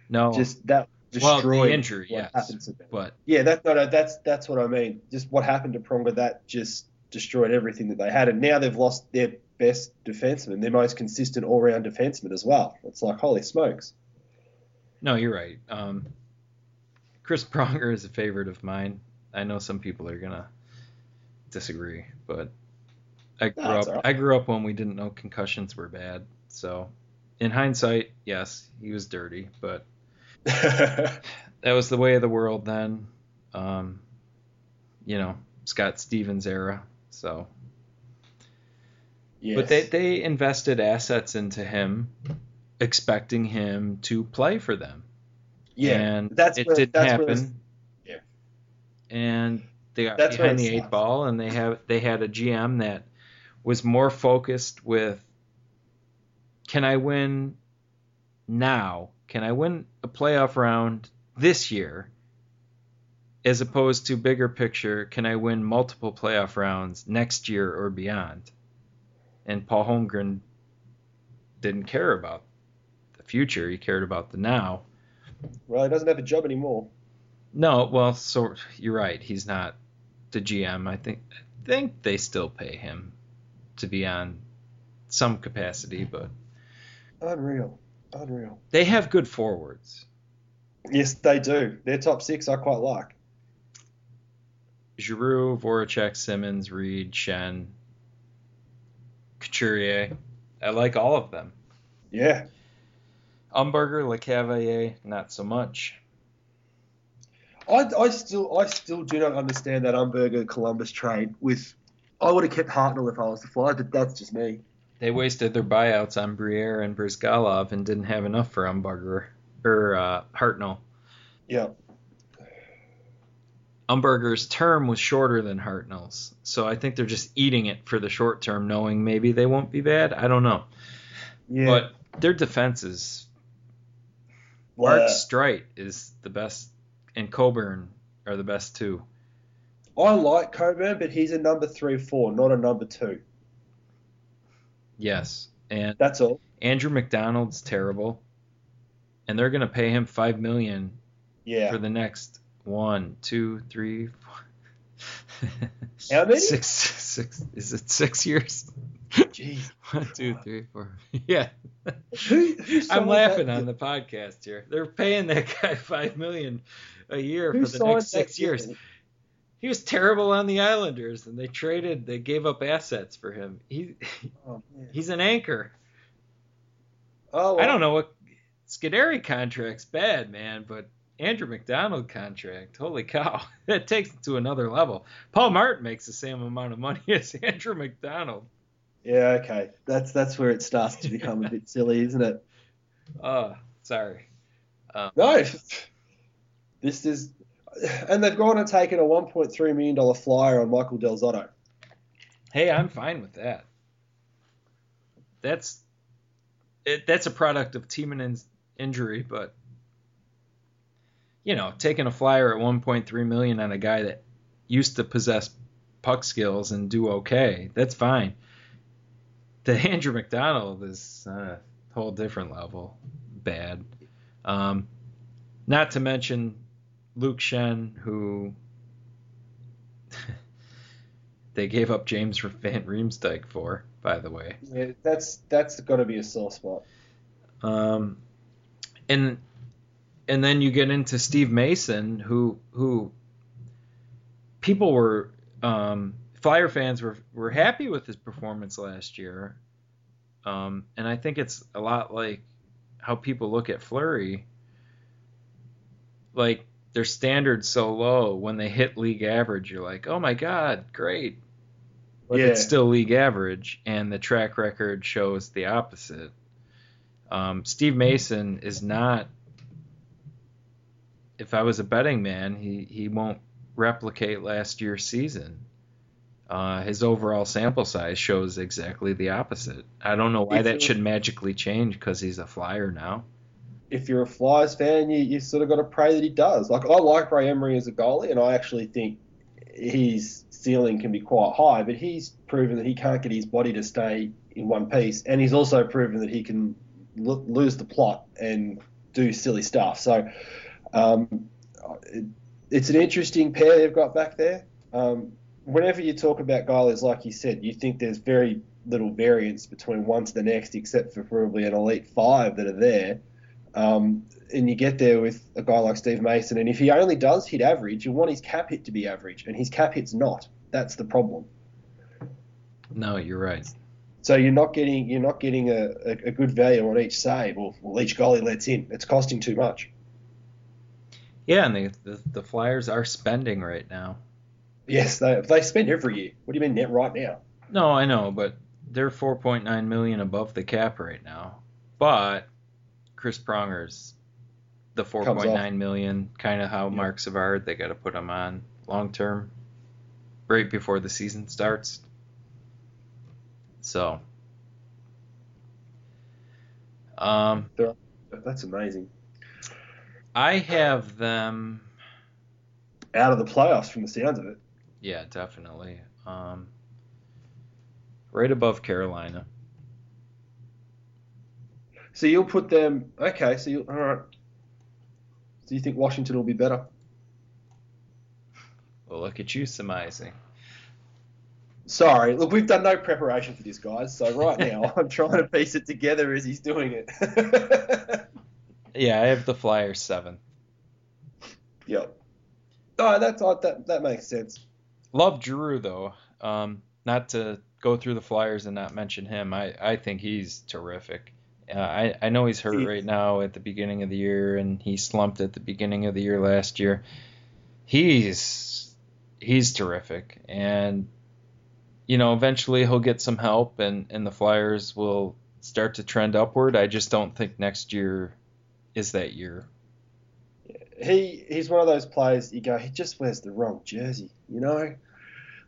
no, Just that well, the injury, what yes. happened to them. But Yeah, that no, no, that's that's what I mean. Just what happened to Pronger that just destroyed everything that they had, and now they've lost their best defenseman, their most consistent all-round defenseman as well. It's like holy smokes. no, you're right. Um, Chris Pronger is a favorite of mine. I know some people are gonna disagree, but I grew That's up. all right. I grew up when we didn't know concussions were bad. So, in hindsight, yes, he was dirty, but that was the way of the world then. Um, you know, Scott Stevens era. So, yes. but they they invested assets into him, expecting him to play for them. yeah, and that's it where- didn't that's happen. yeah. And they got That's behind the eight ball, and they have they had a GM that was more focused with, can I win now? Can I win a playoff round this year? As opposed to bigger picture, can I win multiple playoff rounds next year or beyond? And Paul Holmgren didn't care about the future; he cared about the now. Well, he doesn't have a job anymore. No, well, so you're right. He's not the GM. I think I think they still pay him to be on some capacity, but Unreal, unreal. they have good forwards. Yes, they do. Their top six I quite like. Giroux, Voracek, Simmonds, Read, Schenn, Couturier. I like all of them. Yeah. Umberger, LeCavalier, not so much. I, I still I still do not understand that Umberger Columbus trade with I would have kept Hartnell if I was the Fly, but that's just me. They wasted their buyouts on Briere and Bryzgalov and didn't have enough for Umberger or uh, Hartnell. Yeah. Umberger's term was shorter than Hartnell's, so I think they're just eating it for the short term, knowing maybe they won't be bad. I don't know, Yeah. but their defense is Mark Streit is the best, and Coburn are the best too. I like Coburn, but he's a number three four, not a number two. Yes, and That's all. Andrew MacDonald's terrible, and they're gonna pay him five million Yeah. for the next one, two, three, four. How many? Six, six. Is it six years? Jeez. One, two, three, four. Yeah. Who, I'm laughing on the podcast here. They're paying that guy five million a year Who for the next six years. He was terrible on the Islanders, and they traded. They gave up assets for him. He Oh, he's an anchor. Oh, I don't know what Scuderi contract's bad, man, but Andrew MacDonald contract, holy cow, that takes it to another level. Paul Martin makes the same amount of money as Andrew MacDonald. Yeah, okay. That's that's where it starts to become a bit silly, isn't it? Oh, sorry. Um, no. This is, and they've gone and taken a 1.3 million dollar flyer on Michael Del Zotto. Hey, I'm fine with that. That's it, that's a product of Timonen's injury, but you know, taking a flyer at 1.3 million on a guy that used to possess puck skills and do okay, that's fine. The Andrew MacDonald is a whole different level bad. Um, not to mention Luke Schenn, who they gave up James Van Riemsdyk for, by the way. Yeah, that's that's got to be a sore spot. Um, and and then you get into Steve Mason, who who people were um, Flyer fans were were happy with his performance last year, um, and I think it's a lot like how people look at Fleury. Like their standards so low when they hit league average, you're like, oh my god, great. But Yeah. it's still league average, and the track record shows the opposite. Um, Steve Mason is not. If I was a betting man, he he won't replicate last year's season. Uh, his overall sample size shows exactly the opposite. I don't know why that should magically change because he's a flyer now. If you're a Flyers fan, you, you sort of got to pray that he does. Like I like Ray Emery as a goalie, and I actually think his ceiling can be quite high. But he's proven that he can't get his body to stay in one piece, and he's also proven that he can lo- lose the plot and do silly stuff. So um, it, it's an interesting pair they've got back there. Um, whenever you talk about goalies, like you said, you think there's very little variance between one to the next, except for probably an elite five that are there. Um, and you get there with a guy like Steve Mason, and if he only does hit average, you want his cap hit to be average, and his cap hit's not. That's the problem. No, you're right. So you're not getting you're not getting a, a, a good value on each save, or well, each goal he lets in. It's costing too much. Yeah, and the, the the Flyers are spending right now. Yes, they they spend every year. What do you mean net right now? No, I know, but they're 4.9 million above the cap right now. But Chris Pronger's the 4.9 million, kind of how Yeah. Marc Savard. They got to put him on long term, right before the season starts. So, um, That's amazing. I have them. Out of the playoffs from the sounds of it. Yeah, definitely. Um, right above Carolina. So you'll put them. Okay, so you all right. Do you think Washington will be better? Well, look at you surmising. Sorry, look, we've done no preparation for this, guys. So right now, I'm trying to piece it together as he's doing it. Yeah, I have the Flyers seven. yep. Oh, that's that that makes sense. Love Drew though. Um, not to go through the Flyers and not mention him. I, I think he's terrific. Uh, I I know he's hurt He- right now at the beginning of the year, and he slumped at the beginning of the year last year. He's he's terrific, and you know eventually he'll get some help, and and the Flyers will start to trend upward. I just don't think next year is that year. He he's one of those players you go, he just wears the wrong jersey, you know?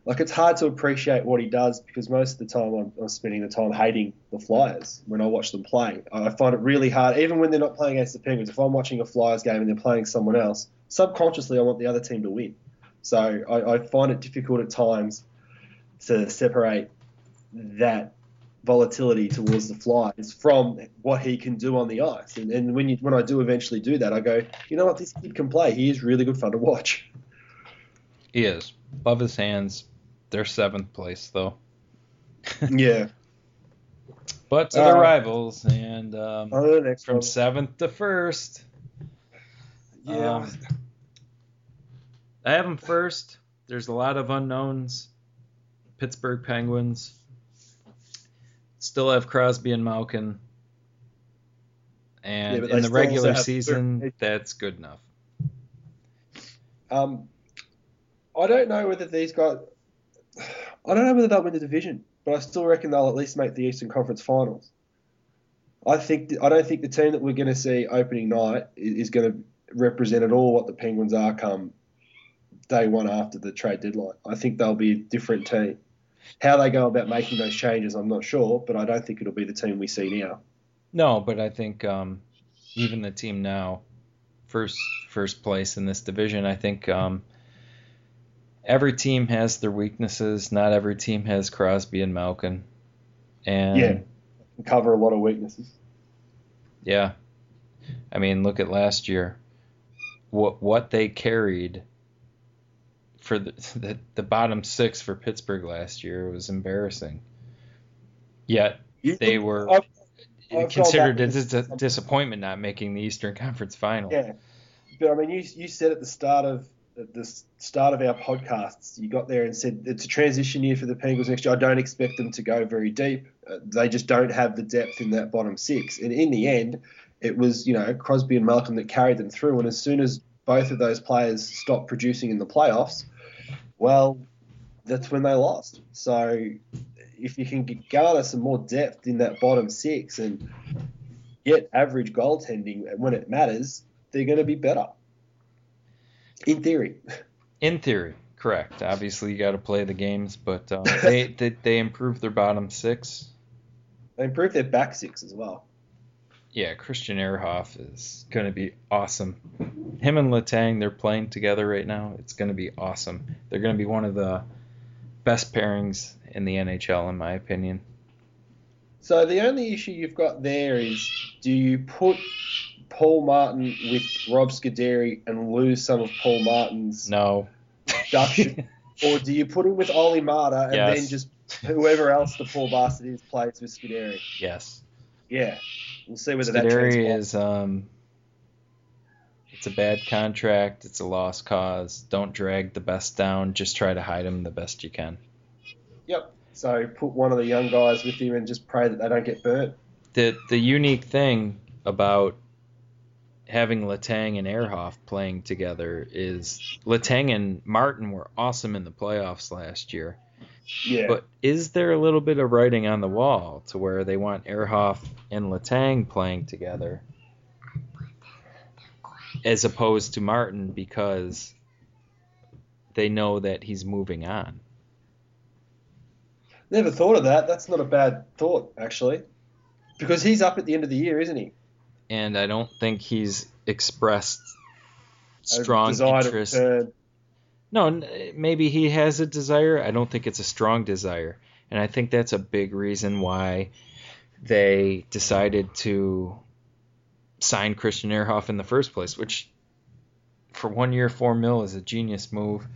Like it's hard to appreciate what he does because most of the time I'm, I'm spending the time hating the Flyers when I watch them play. I find it really hard, even when they're not playing against the Penguins. If I'm watching a Flyers game and they're playing someone else, subconsciously I want the other team to win. So I, I find it difficult at times to separate that volatility towards the Flyers from what he can do on the ice. And, and when you when I do eventually do that, I go, you know what, this kid can play. He is really good fun to watch. He is above his hands. They're seventh place though. yeah. But to Uh, the rivals, and um, the from one. seventh to first, Yeah. um, I have them first. There's a lot of unknowns. Pittsburgh Penguins still have Crosby and Malkin, and Yeah, in the regular season, that's good enough. Um, I don't know whether these guys. I don't know whether they'll win the division, but I still reckon they'll at least make the Eastern Conference Finals. I think I don't think the team that we're going to see opening night is going to represent at all what the Penguins are come day one after the trade deadline. I think they'll be a different team. How they go about making those changes, I'm not sure, but I don't think it'll be the team we see now. No, but I think um, even the team now, first first place in this division, I think um, every team has their weaknesses. Not every team has Crosby and Malkin. And Yeah. Cover a lot of weaknesses. yeah. I mean, look at last year. What what they carried for the the, the bottom six for Pittsburgh last year was embarrassing. Yet they were I've- I've considered a dis- disappointment not making the Eastern Conference Final. Yeah, but I mean, you you said at the start of at the start of our podcasts, you got there and said it's a transition year for the Penguins next year. I don't expect them to go very deep. Uh, they just don't have the depth in that bottom six. And in the end, it was you know Crosby and Malkin that carried them through. And as soon as both of those players stopped producing in the playoffs, well, that's when they lost. So if you can garner some more depth in that bottom six and get average goaltending when it matters, they're going to be better. In theory. In theory, correct. Obviously, you got to play the games, but um, they, they they improved their bottom six. They improved their back six as well. Yeah, Christian Ehrhoff is going to be awesome. Him and Letang, they're playing together right now. It's going to be awesome. They're going to be one of the best pairings in the NHL, in my opinion. So the only issue you've got there is, do you put Paul Martin with Rob Scuderi and lose some of Paul Martin's No. production, or do you put him with Olli Maatta and Yes. then just whoever else the poor bastard is plays with Scuderi? yes. Yeah, we'll see whether that Scuderi transpires. is um it's a bad contract, it's a lost cause. Don't drag the best down, just try to hide him the best you can. Yep. So put one of the young guys with him and just pray that they don't get burnt. The the unique thing about having Letang and Ehrhoff playing together is Letang and Martin were awesome in the playoffs last year. Yeah. But is there a little bit of writing on the wall to where they want Ehrhoff and Letang playing together as opposed to Martin because they know that he's moving on? Never thought of that. That's not a bad thought, actually. Because he's up at the end of the year, isn't he? And I don't think he's expressed strong desire to interest. No, maybe he has a desire. I don't think it's a strong desire. And I think that's a big reason why they decided to sign Christian Ehrhoff in the first place, which for one year, four mil is a genius move,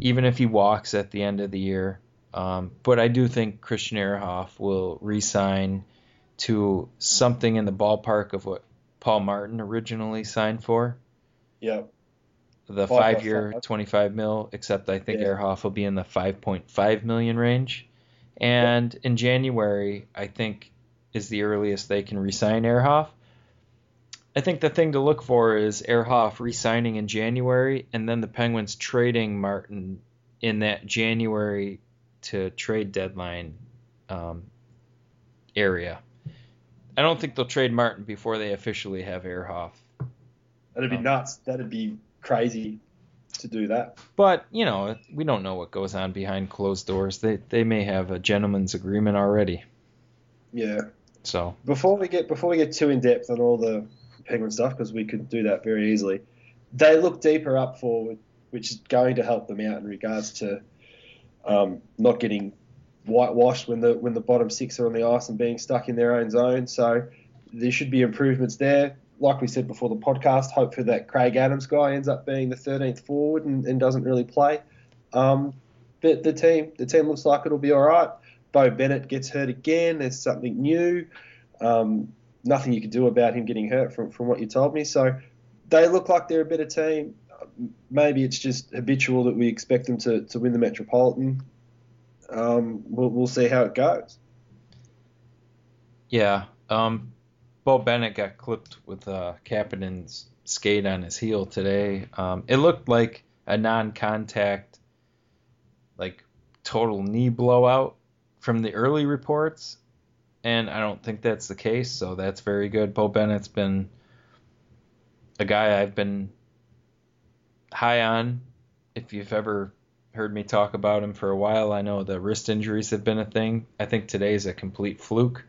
even if he walks at the end of the year. Um, but I do think Christian Ehrhoff will re sign to something in the ballpark of what Paul Martin originally signed for Yep. the Five by five year five. 25 mil except i think Yeah. Ehrhoff will be in the 5.5 million range and in january i think is the earliest they can resign Ehrhoff. i think the thing to look for is Ehrhoff re-signing in january and then the penguins trading martin in that january to trade deadline um, area i don't think they'll trade martin before they officially have Ehrhoff. That'd be Um, nuts. That'd be crazy to do that. But you know, we don't know what goes on behind closed doors. They they may have a gentleman's agreement already. Yeah. So Before we get before we get too in depth on all the penguin stuff, because we could do that very easily, they look deeper up forward, which is going to help them out in regards to um, not getting whitewashed when the when the bottom six are on the ice and being stuck in their own zone. So there should be improvements there. Like we said before the podcast, hopefully that Craig Adams guy ends up being the 13th forward and, and doesn't really play. Um, but the team the team looks like it'll be all right. Beau Bennett gets hurt again. There's something new. Um, nothing you can do about him getting hurt from, from what you told me. So they look like they're a better team. Maybe it's just habitual that we expect them to, to win the Metropolitan. Um, we'll, we'll see how it goes. yeah, um, Beau Bennett got clipped with uh, Kapanen's skate on his heel today. Um, it looked like a non-contact, like total knee blowout from the early reports, and I don't think that's the case. So that's very good. Beau Bennett's been a guy I've been high on. If you've ever heard me talk about him for a while, I know the wrist injuries have been a thing. I think today's a complete fluke.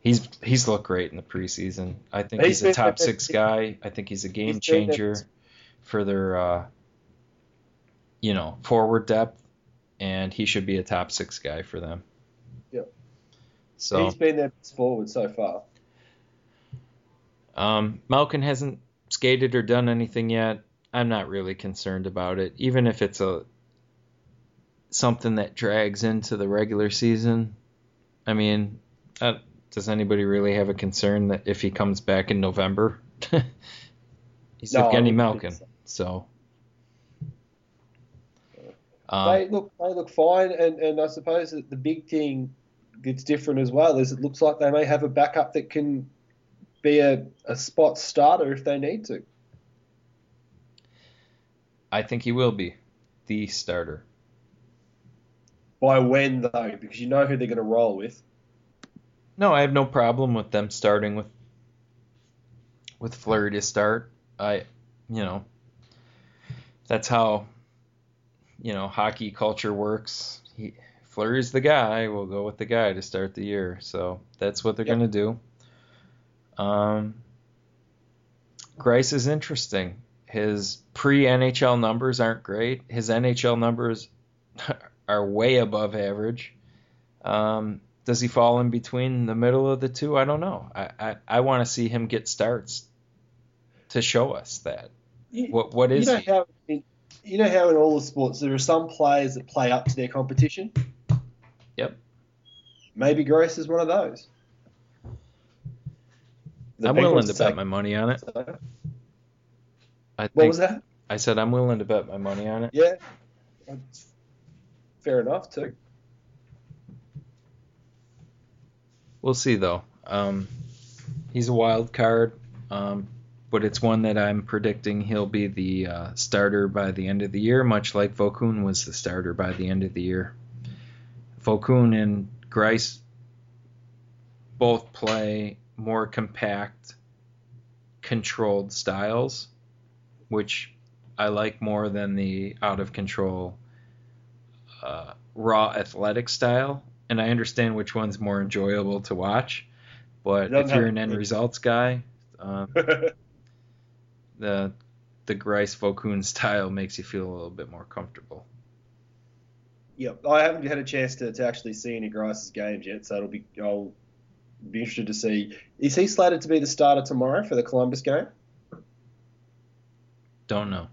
He's he's looked great in the preseason. I think He's a top six guy. I think he's a game changer for their uh, you know forward depth, and he should be a top six guy for them. Yep. So He's been their best forward so far. Um, Malkin hasn't skated or done anything yet. I'm not really concerned about it, even if it's a something that drags into the regular season. I mean, uh, does anybody really have a concern that if he comes back in November, he's No, I Evgeny wouldn't Malkin, think so. they Um, look they look fine, and, and I suppose that the big thing that's different as well is it looks like they may have a backup that can be a, a spot starter if they need to. I think he will be the starter. By when though? Because you know who they're going to roll with. No, I have no problem with them starting with with Fleury to start. I, you know, that's how you know, hockey culture works. He, Fleury's the guy. We'll go with the guy to start the year. So that's what they're Yep. going to do. Um, Greiss is interesting. His pre NHL numbers aren't great. His NHL numbers are way above average. Um, does he fall in between the middle of the two? I don't know. I, I, I want to see him get starts to show us that. You, What what is you know he? how in, you know how in all the sports there are some players that play up to their competition. Yep. Maybe Greiss is one of those. The I'm willing to bet my money on it. so- I What was that? I said I'm willing to bet my money on it. Yeah. Fair enough too. We'll see though. Um, he's a wild card, um, but it's one that I'm predicting he'll be the uh, starter by the end of the year, much like Vokoun was the starter by the end of the year. Vokoun and Greiss both play more compact, controlled styles, which I like more than the out of control, uh, raw athletic style. And I understand which one's more enjoyable to watch. But if you're an end results guy, um, the the Greiss Vokoun style makes you feel a little bit more comfortable. Yep, I haven't had a chance to, to actually see any Greiss's games yet, so it'll be I'll be interested to see. Is he slated to be the starter tomorrow for the Columbus game? Don't know.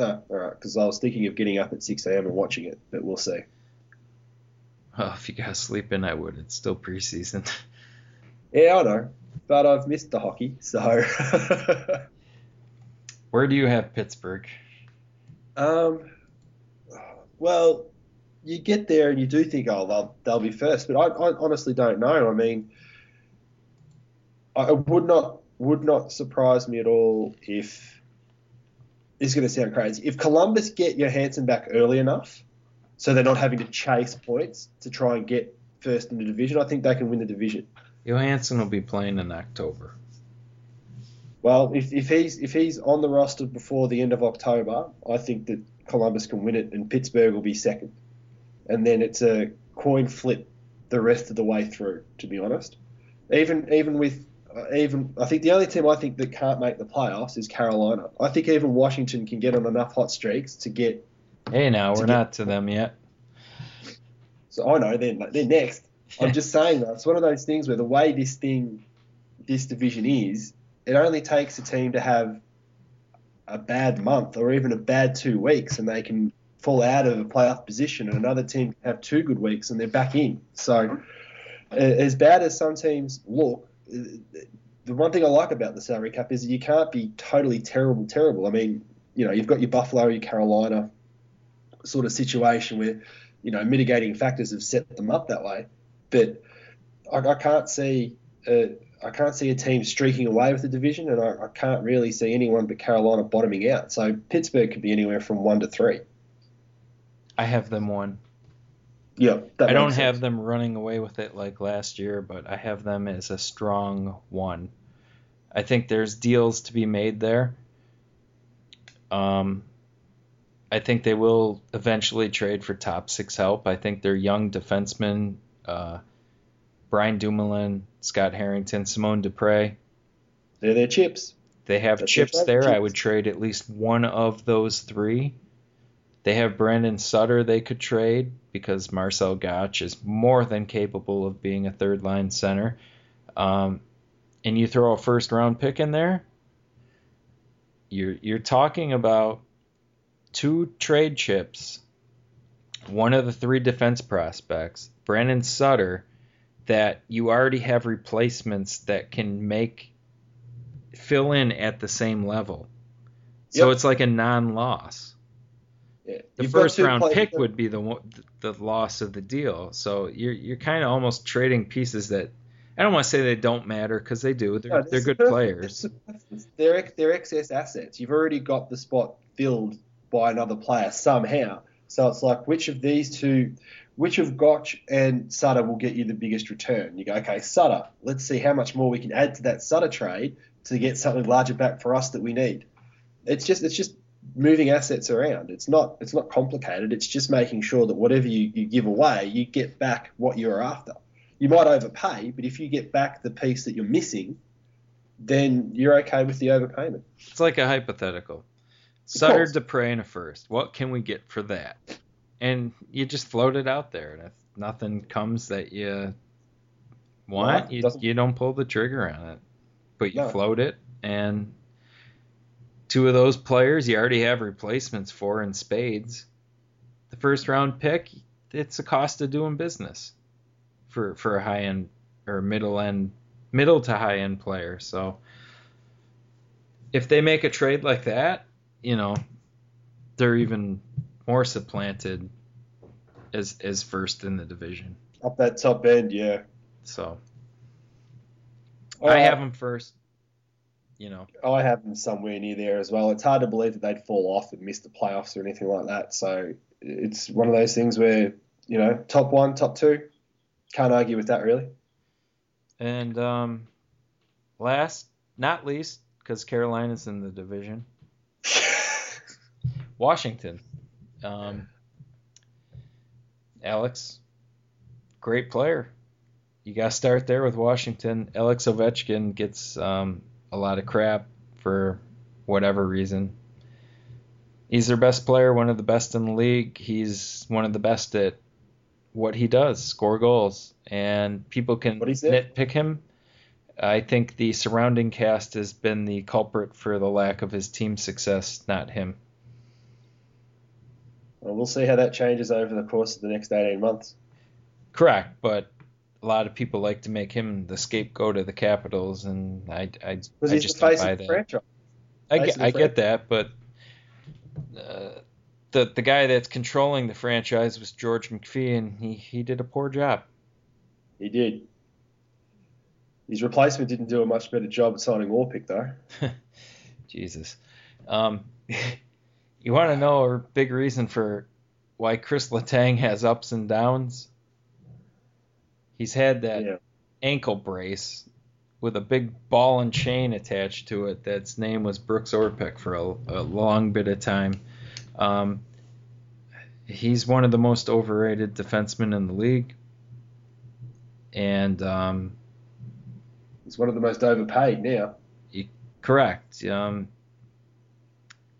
No, all right, because I was thinking of getting up at 6 a.m. and watching it, but we'll see. Oh, if you guys sleep in, I would. It's still preseason. Yeah, I know, but I've missed the hockey, so. Where do you have Pittsburgh? um, well, you get there and you do think, oh, they'll they'll be first, but I, I honestly don't know. I mean, I would not would not surprise me at all if is going to sound crazy. If Columbus get Johansen back early enough, so they're not having to chase points to try and get first in the division, I think they can win the division. Johansen will be playing in October. Well, if, if he's if he's on the roster before the end of October, I think that Columbus can win it and Pittsburgh will be second. And then it's a coin flip the rest of the way through, to be honest. Even even with even I think the only team I think that can't make the playoffs is Carolina. I think even Washington can get on enough hot streaks to get. Hey, now we're get- not to them yet. So I know they're they're next. I'm just saying that it's one of those things where the way this thing, this division is, it only takes a team to have a bad month or even a bad two weeks, and they can fall out of a playoff position, and another team have two good weeks and they're back in. So, as bad as some teams look, uh, the one thing I like about the salary cap is you can't be totally terrible, terrible. I mean, you know, you've got your Buffalo, your Carolina sort of situation where, you know, mitigating factors have set them up that way but I, I can't see uh, I can't see a team streaking away with the division, and I, I can't really see anyone but Carolina bottoming out. So Pittsburgh could be anywhere from one to three. I have them one. Yeah, that I don't have sense. them running away with it like last year, but I have them as a strong one. I think there's deals to be made there. Um, I think they will eventually trade for top six help. I think their young defensemen, uh, Brian Dumoulin, Scott Harrington, Simon Despres, They're their chips. they have That's chips there. I would trade at least one of those three. They have Brandon Sutter they could trade because Marcel Goc is more than capable of being a third line center. Um, and you throw a first round pick in there, you're you're talking about two trade chips, one of the three defense prospects, Brandon Sutter, that you already have replacements that can make fill in at the same level. So Yep. it's like a non-loss. Yeah. The You've first round pick would be the the loss of the deal. So you're you're kind of almost trading pieces that I don't want to say they don't matter because they do. They're No, they're good perfect. players. They're they're excess assets. You've already got the spot filled by another player somehow. So it's like which of these two, which of Goc and Sutter will get you the biggest return? You go, okay, Sutter. Let's see how much more we can add to that Sutter trade to get something larger back for us that we need. It's just it's just moving assets around. It's not it's not complicated. It's just making sure that whatever you, you give away, you get back what you're after. You might overpay, but if you get back the piece that you're missing, then you're okay with the overpayment. It's like a hypothetical. Sutter Dupuis in a first. What can we get for that? And you just float it out there, and if nothing comes that you want, you, you don't pull the trigger on it. But you no. float it, and two of those players you already have replacements for in spades. The first round pick, it's a cost of doing business for for a high end or middle end middle to high end player. So if they make a trade like that, you know, they're even more supplanted as as first in the division. Up that top end, yeah. So uh, I have them first. You know, I have them somewhere near there as well. It's hard to believe that they'd fall off and miss the playoffs or anything like that. So it's one of those things where you know, top one, top two, can't argue with that really. And um, last, not least, because Carolina's in the division, Washington. Um, Alex, great player. You got to start there with Washington. Alex Ovechkin gets um, a lot of crap for whatever reason. He's their best player, one of the best in the league. He's one of the best at what he does, score goals, and people can nitpick him. I think the surrounding cast has been the culprit for the lack of his team success, not him. Well, we'll see how that changes over the course of the next 18 months. Correct, but a lot of people like to make him the scapegoat of the Capitals, and I, I, I just don't buy that. Franchise. I get, I get that, but uh, the the guy that's controlling the franchise was George McPhee, and he he did a poor job. He did. His replacement didn't do a much better job at signing Orpik, though. Jesus. Um, you want to know a big reason for why Chris Letang has ups and downs? He's had that yeah. ankle brace with a big ball and chain attached to it. That's name was Brooks Orpik for a, a long bit of time. Um, he's one of the most overrated defensemen in the league, and um, he's one of the most overpaid now. He, correct. Um,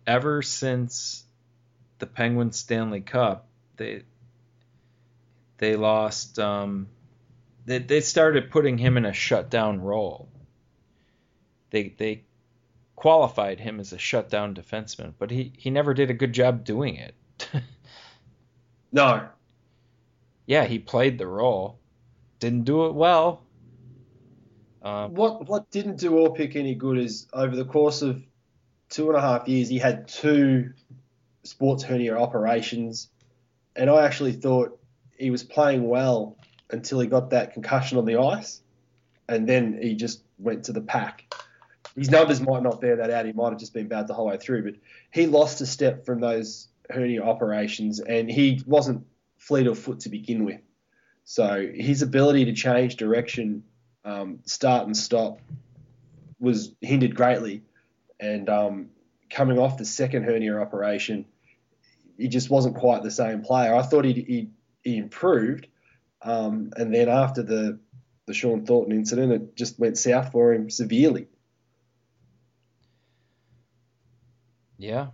ever since the Penguins Stanley Cup, they they lost. Um, they they started putting him in a shutdown role. They they qualified him as a shutdown defenseman, but he, he never did a good job doing it. no. Yeah, he played the role. Didn't do it well. Um, what what didn't do Orpik any good is over the course of two and a half years he had two sports hernia operations, and I actually thought he was playing well until he got that concussion on the ice, and then he just went to the pack his numbers might not bear that out. He might have just been bad the whole way through, but he lost a step from those hernia operations, and he wasn't fleet of foot to begin with. So his ability to change direction, um, start and stop, was hindered greatly. And um, coming off the second hernia operation, he just wasn't quite the same player. I thought he he, he improved, um, and then after the the Shawn Thornton incident, it just went south for him severely. Yeah,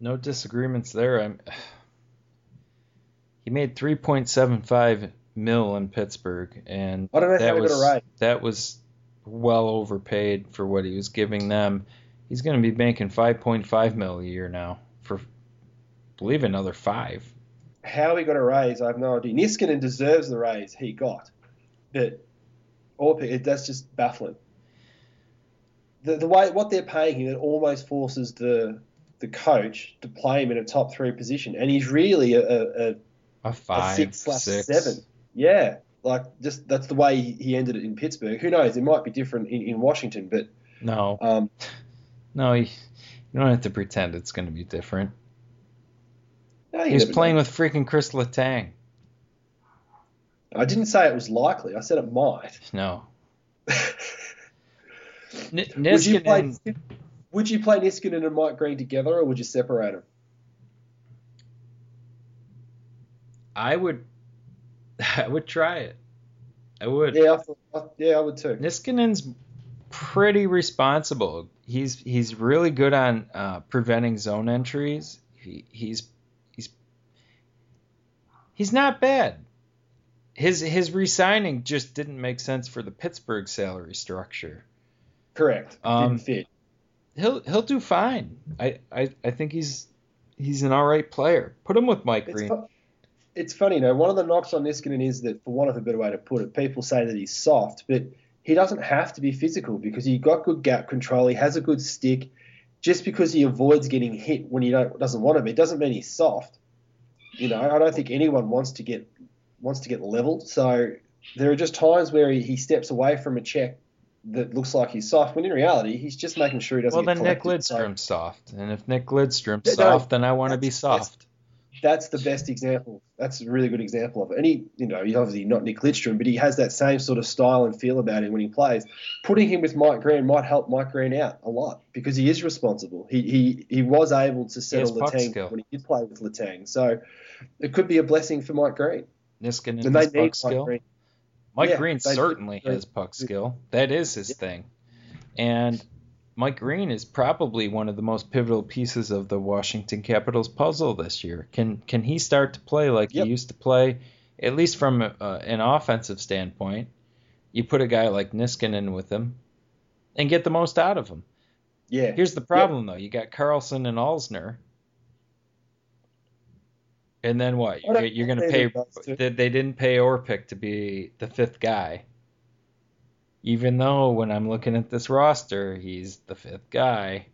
no disagreements there. I'm, he made 3.75 mil in Pittsburgh, and that was that was well overpaid for what he was giving them. He's going to be making 5.5 mil a year now for, I believe, another five. How he got a raise, I have no idea. Niskanen deserves the raise he got, but Orpik, that's just baffling. The, the way what they're paying him, it almost forces the the coach to play him in a top three position, and he's really a, a, a five, a six slash six. seven. Yeah, like just that's the way he ended it in Pittsburgh. Who knows? It might be different in, in Washington, but no, um, no, you don't have to pretend it's going to be different. No, he was playing know. with freaking Chris Letang. I didn't say it was likely. I said it might. No. N- Niskanen, Would you play Niskanen and Mike Green together, or would you separate them? I would, I would try it. I would. Yeah, I thought, yeah, I would too. Niskanen's pretty responsible. He's he's really good on uh, preventing zone entries. He, he's he's he's not bad. His his resigning just didn't make sense for the Pittsburgh salary structure. Correct. Um, Didn't fit. He'll he'll do fine. I, I, I think he's he's an all right player. Put him with Mike It's, Green. fu- it's funny, you know. One of the knocks on Niskanen is that, for want of a better way to put it, people say that he's soft, but he doesn't have to be physical because he got good gap control. He has a good stick. Just because he avoids getting hit when he don't, doesn't want to be, doesn't mean he's soft. You know, I don't think anyone wants to get wants to get leveled. So there are just times where he, he steps away from a check that looks like he's soft, when in reality he's just making sure he doesn't. Well, then Nick collected. So- Lidstrom's soft, and if Nick Lidstrom's no, soft, then I want to be soft. That's the best example. That's a really good example of it. And he, you know, he's obviously not Nick Lidstrom, but he has that same sort of style and feel about him when he plays. Putting him with Mike Green might help Mike Green out a lot because he is responsible. He he, he was able to settle Letang skill. when he did play with Letang. So it could be a blessing for Mike Green. Niskanen And need puck Mike skill. Green. Mike Yeah, Green certainly has puck skill. That is his thing. And Mike Green is probably one of the most pivotal pieces of the Washington Capitals puzzle this year. Can can he start to play like Yep. he used to play, at least from uh, an offensive standpoint? You put a guy like Niskanen with him, and get the most out of him. Yeah. Here's the problem though: you got Carlson and Alzner, and then what? You're, you're going to pay? they didn't pay Orpik to be the fifth guy, even though when I'm looking at this roster, he's the fifth guy.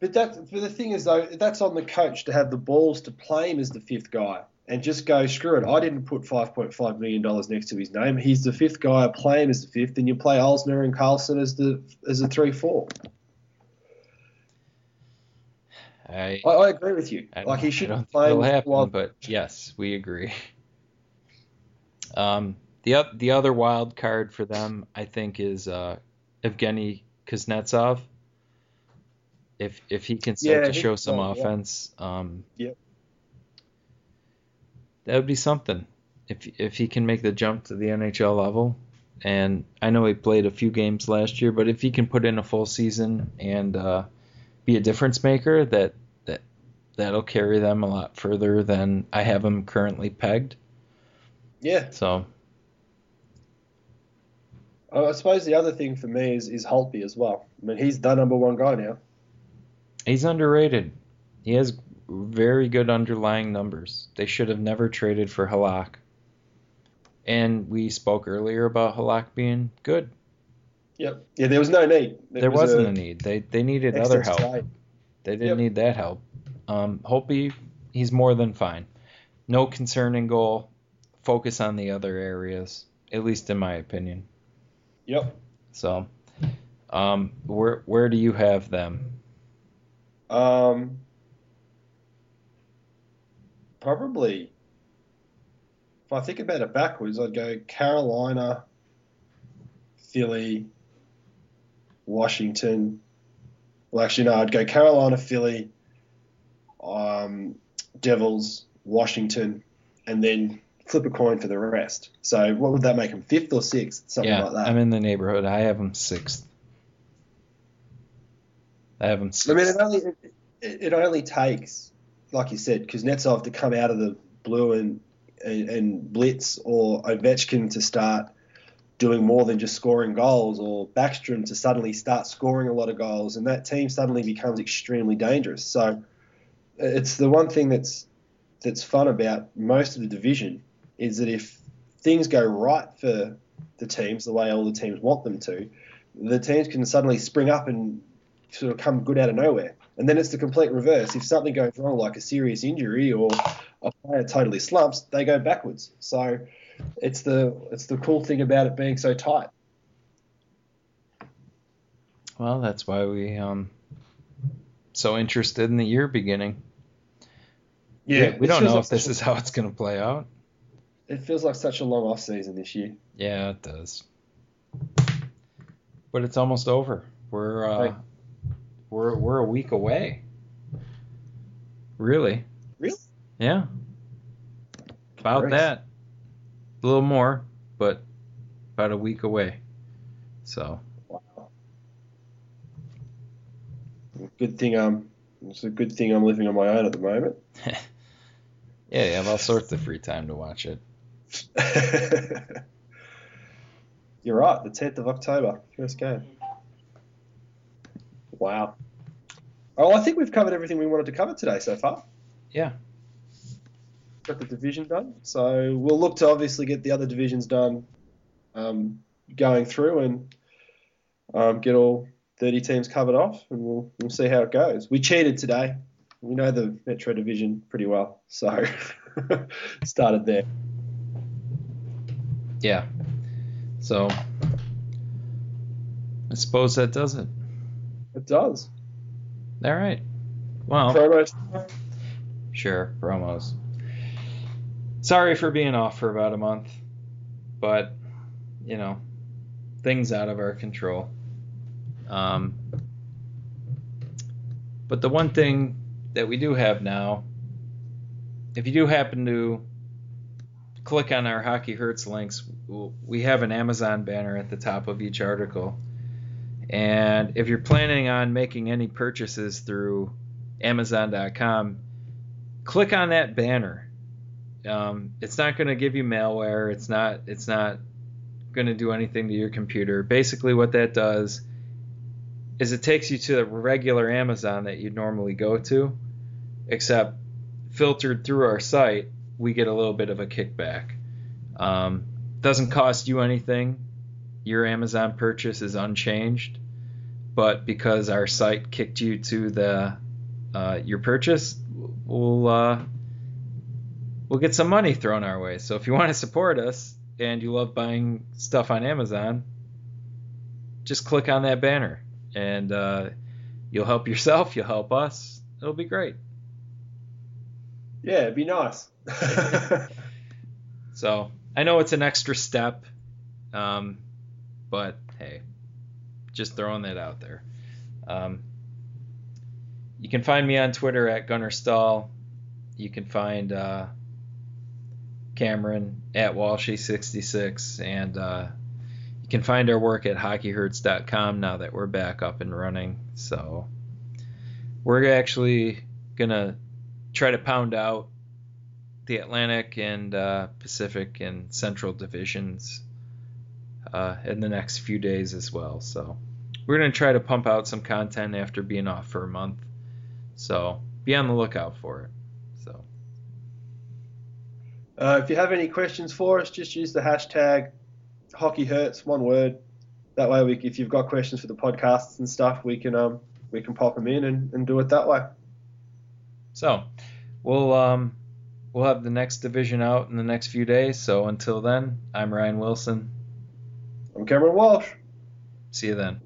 But that, but the thing is though, that's on the coach to have the balls to play him as the fifth guy and just go screw it. I didn't put five point five million dollars next to his name. He's the fifth guy. I play him as the fifth, and you play Alzner and Carlson as the as a three four. I, I, I agree with you. I like he should don't be think playing it'll happen, but yes, we agree. Um, the the other wild card for them, I think, is uh, Evgeny Kuznetsov. If if he can start Yeah, to show some yeah, yeah. offense, um, Yep. that would be something. If if he can make the jump to the NHL level, and I know he played a few games last year, but if he can put in a full season and uh, be a difference maker, that that that'll carry them a lot further than I have him currently pegged. yeah. So I suppose the other thing for me is is Holtby as well. I mean, he's the number one guy now. he's underrated. He has very good underlying numbers. They should have never traded for Halak. And we spoke earlier about Halak being good. Yep. Yeah, there was no need. It there was wasn't a a need. They they needed other help. They didn't Yep. need that help. Um, Holtby, he's more than fine. No concerning goal. Focus on the other areas, at least in my opinion. Yep. So, um, where where do you have them? Um, probably. If I think about it backwards, I'd go Carolina, Philly, Washington. Well, actually, no, I'd go Carolina, Philly, um, Devils, Washington, and then flip a coin for the rest. So, what would that make them? Fifth or sixth? Something yeah, like that. I'm in the neighborhood. I have them sixth. I have them I mean, it only it, it only takes, like you said, because Kuznetsov to come out of the blue and, and and blitz, or Ovechkin to start doing more than just scoring goals, or Backstrom to suddenly start scoring a lot of goals, and that team suddenly becomes extremely dangerous. So it's the one thing that's that's fun about most of the division is that if things go right for the teams the way all the teams want them to, the teams can suddenly spring up and sort of come good out of nowhere. And then it's the complete reverse. If something goes wrong, like a serious injury or a player totally slumps, they go backwards. So it's the it's the cool thing about it being so tight. Well, that's why we um so interested in the year beginning. Yeah, we don't know if this is how it's going to play out. It feels like such a long off season this year. Yeah, it does. But it's almost over. We're uh, we're we're a week away. Really? Really? Yeah. About that. A little more, but about a week away. So Wow. Good thing um it's a good thing I'm living on my own at the moment. yeah, you have all sorts of free time to watch it. You're right, the 10th of October, first game. Wow. Oh, I think we've covered everything we wanted to cover today so far. Yeah. Got the division done. So we'll look to obviously get the other divisions done um, going through and um, get all 30 teams covered off, and we'll, we'll see how it goes. We cheated today. We know the Metro division pretty well, so started there. Yeah. So I suppose that does it. It does. All right. Well, Promos. sure, promos. Sorry for being off for about a month, but you know, things out of our control. Um, but the one thing that we do have now, if you do happen to click on our Hockey Hurts links, we have an Amazon banner at the top of each article. And if you're planning on making any purchases through Amazon.com, click on that banner. Um, it's not going to give you malware. It's not. It's not going to do anything to your computer. Basically, what that does is it takes you to the regular Amazon that you'd normally go to, except filtered through our site, we get a little bit of a kickback. Um, doesn't cost you anything. Your Amazon purchase is unchanged, but because our site kicked you to the uh, your purchase, we'll uh, we'll get some money thrown our way. So if you want to support us and you love buying stuff on Amazon, just click on that banner and uh, you'll help yourself. You'll help us. It'll be great. Yeah, it'd be nice. So I know it's an extra step, um, but hey, just throwing that out there. Um, you can find me on Twitter at Gunner Stall. You can find uh, Cameron at Walshy66, and uh, you can find our work at hockeyhurts.com now that we're back up and running. So we're actually gonna try to pound out the Atlantic and uh, Pacific and Central divisions uh, in the next few days as well. So we're gonna try to pump out some content after being off for a month. So be on the lookout for it. So Uh, if you have any questions for us, just use the hashtag Hockey Hurts, one word. That way, we, if you've got questions for the podcasts and stuff, we can um, we can pop them in and, and do it that way. so we'll um, we'll have the next division out in the next few days. So until then, I'm Ryan Wilson. I'm Cameron Walsh. See you then.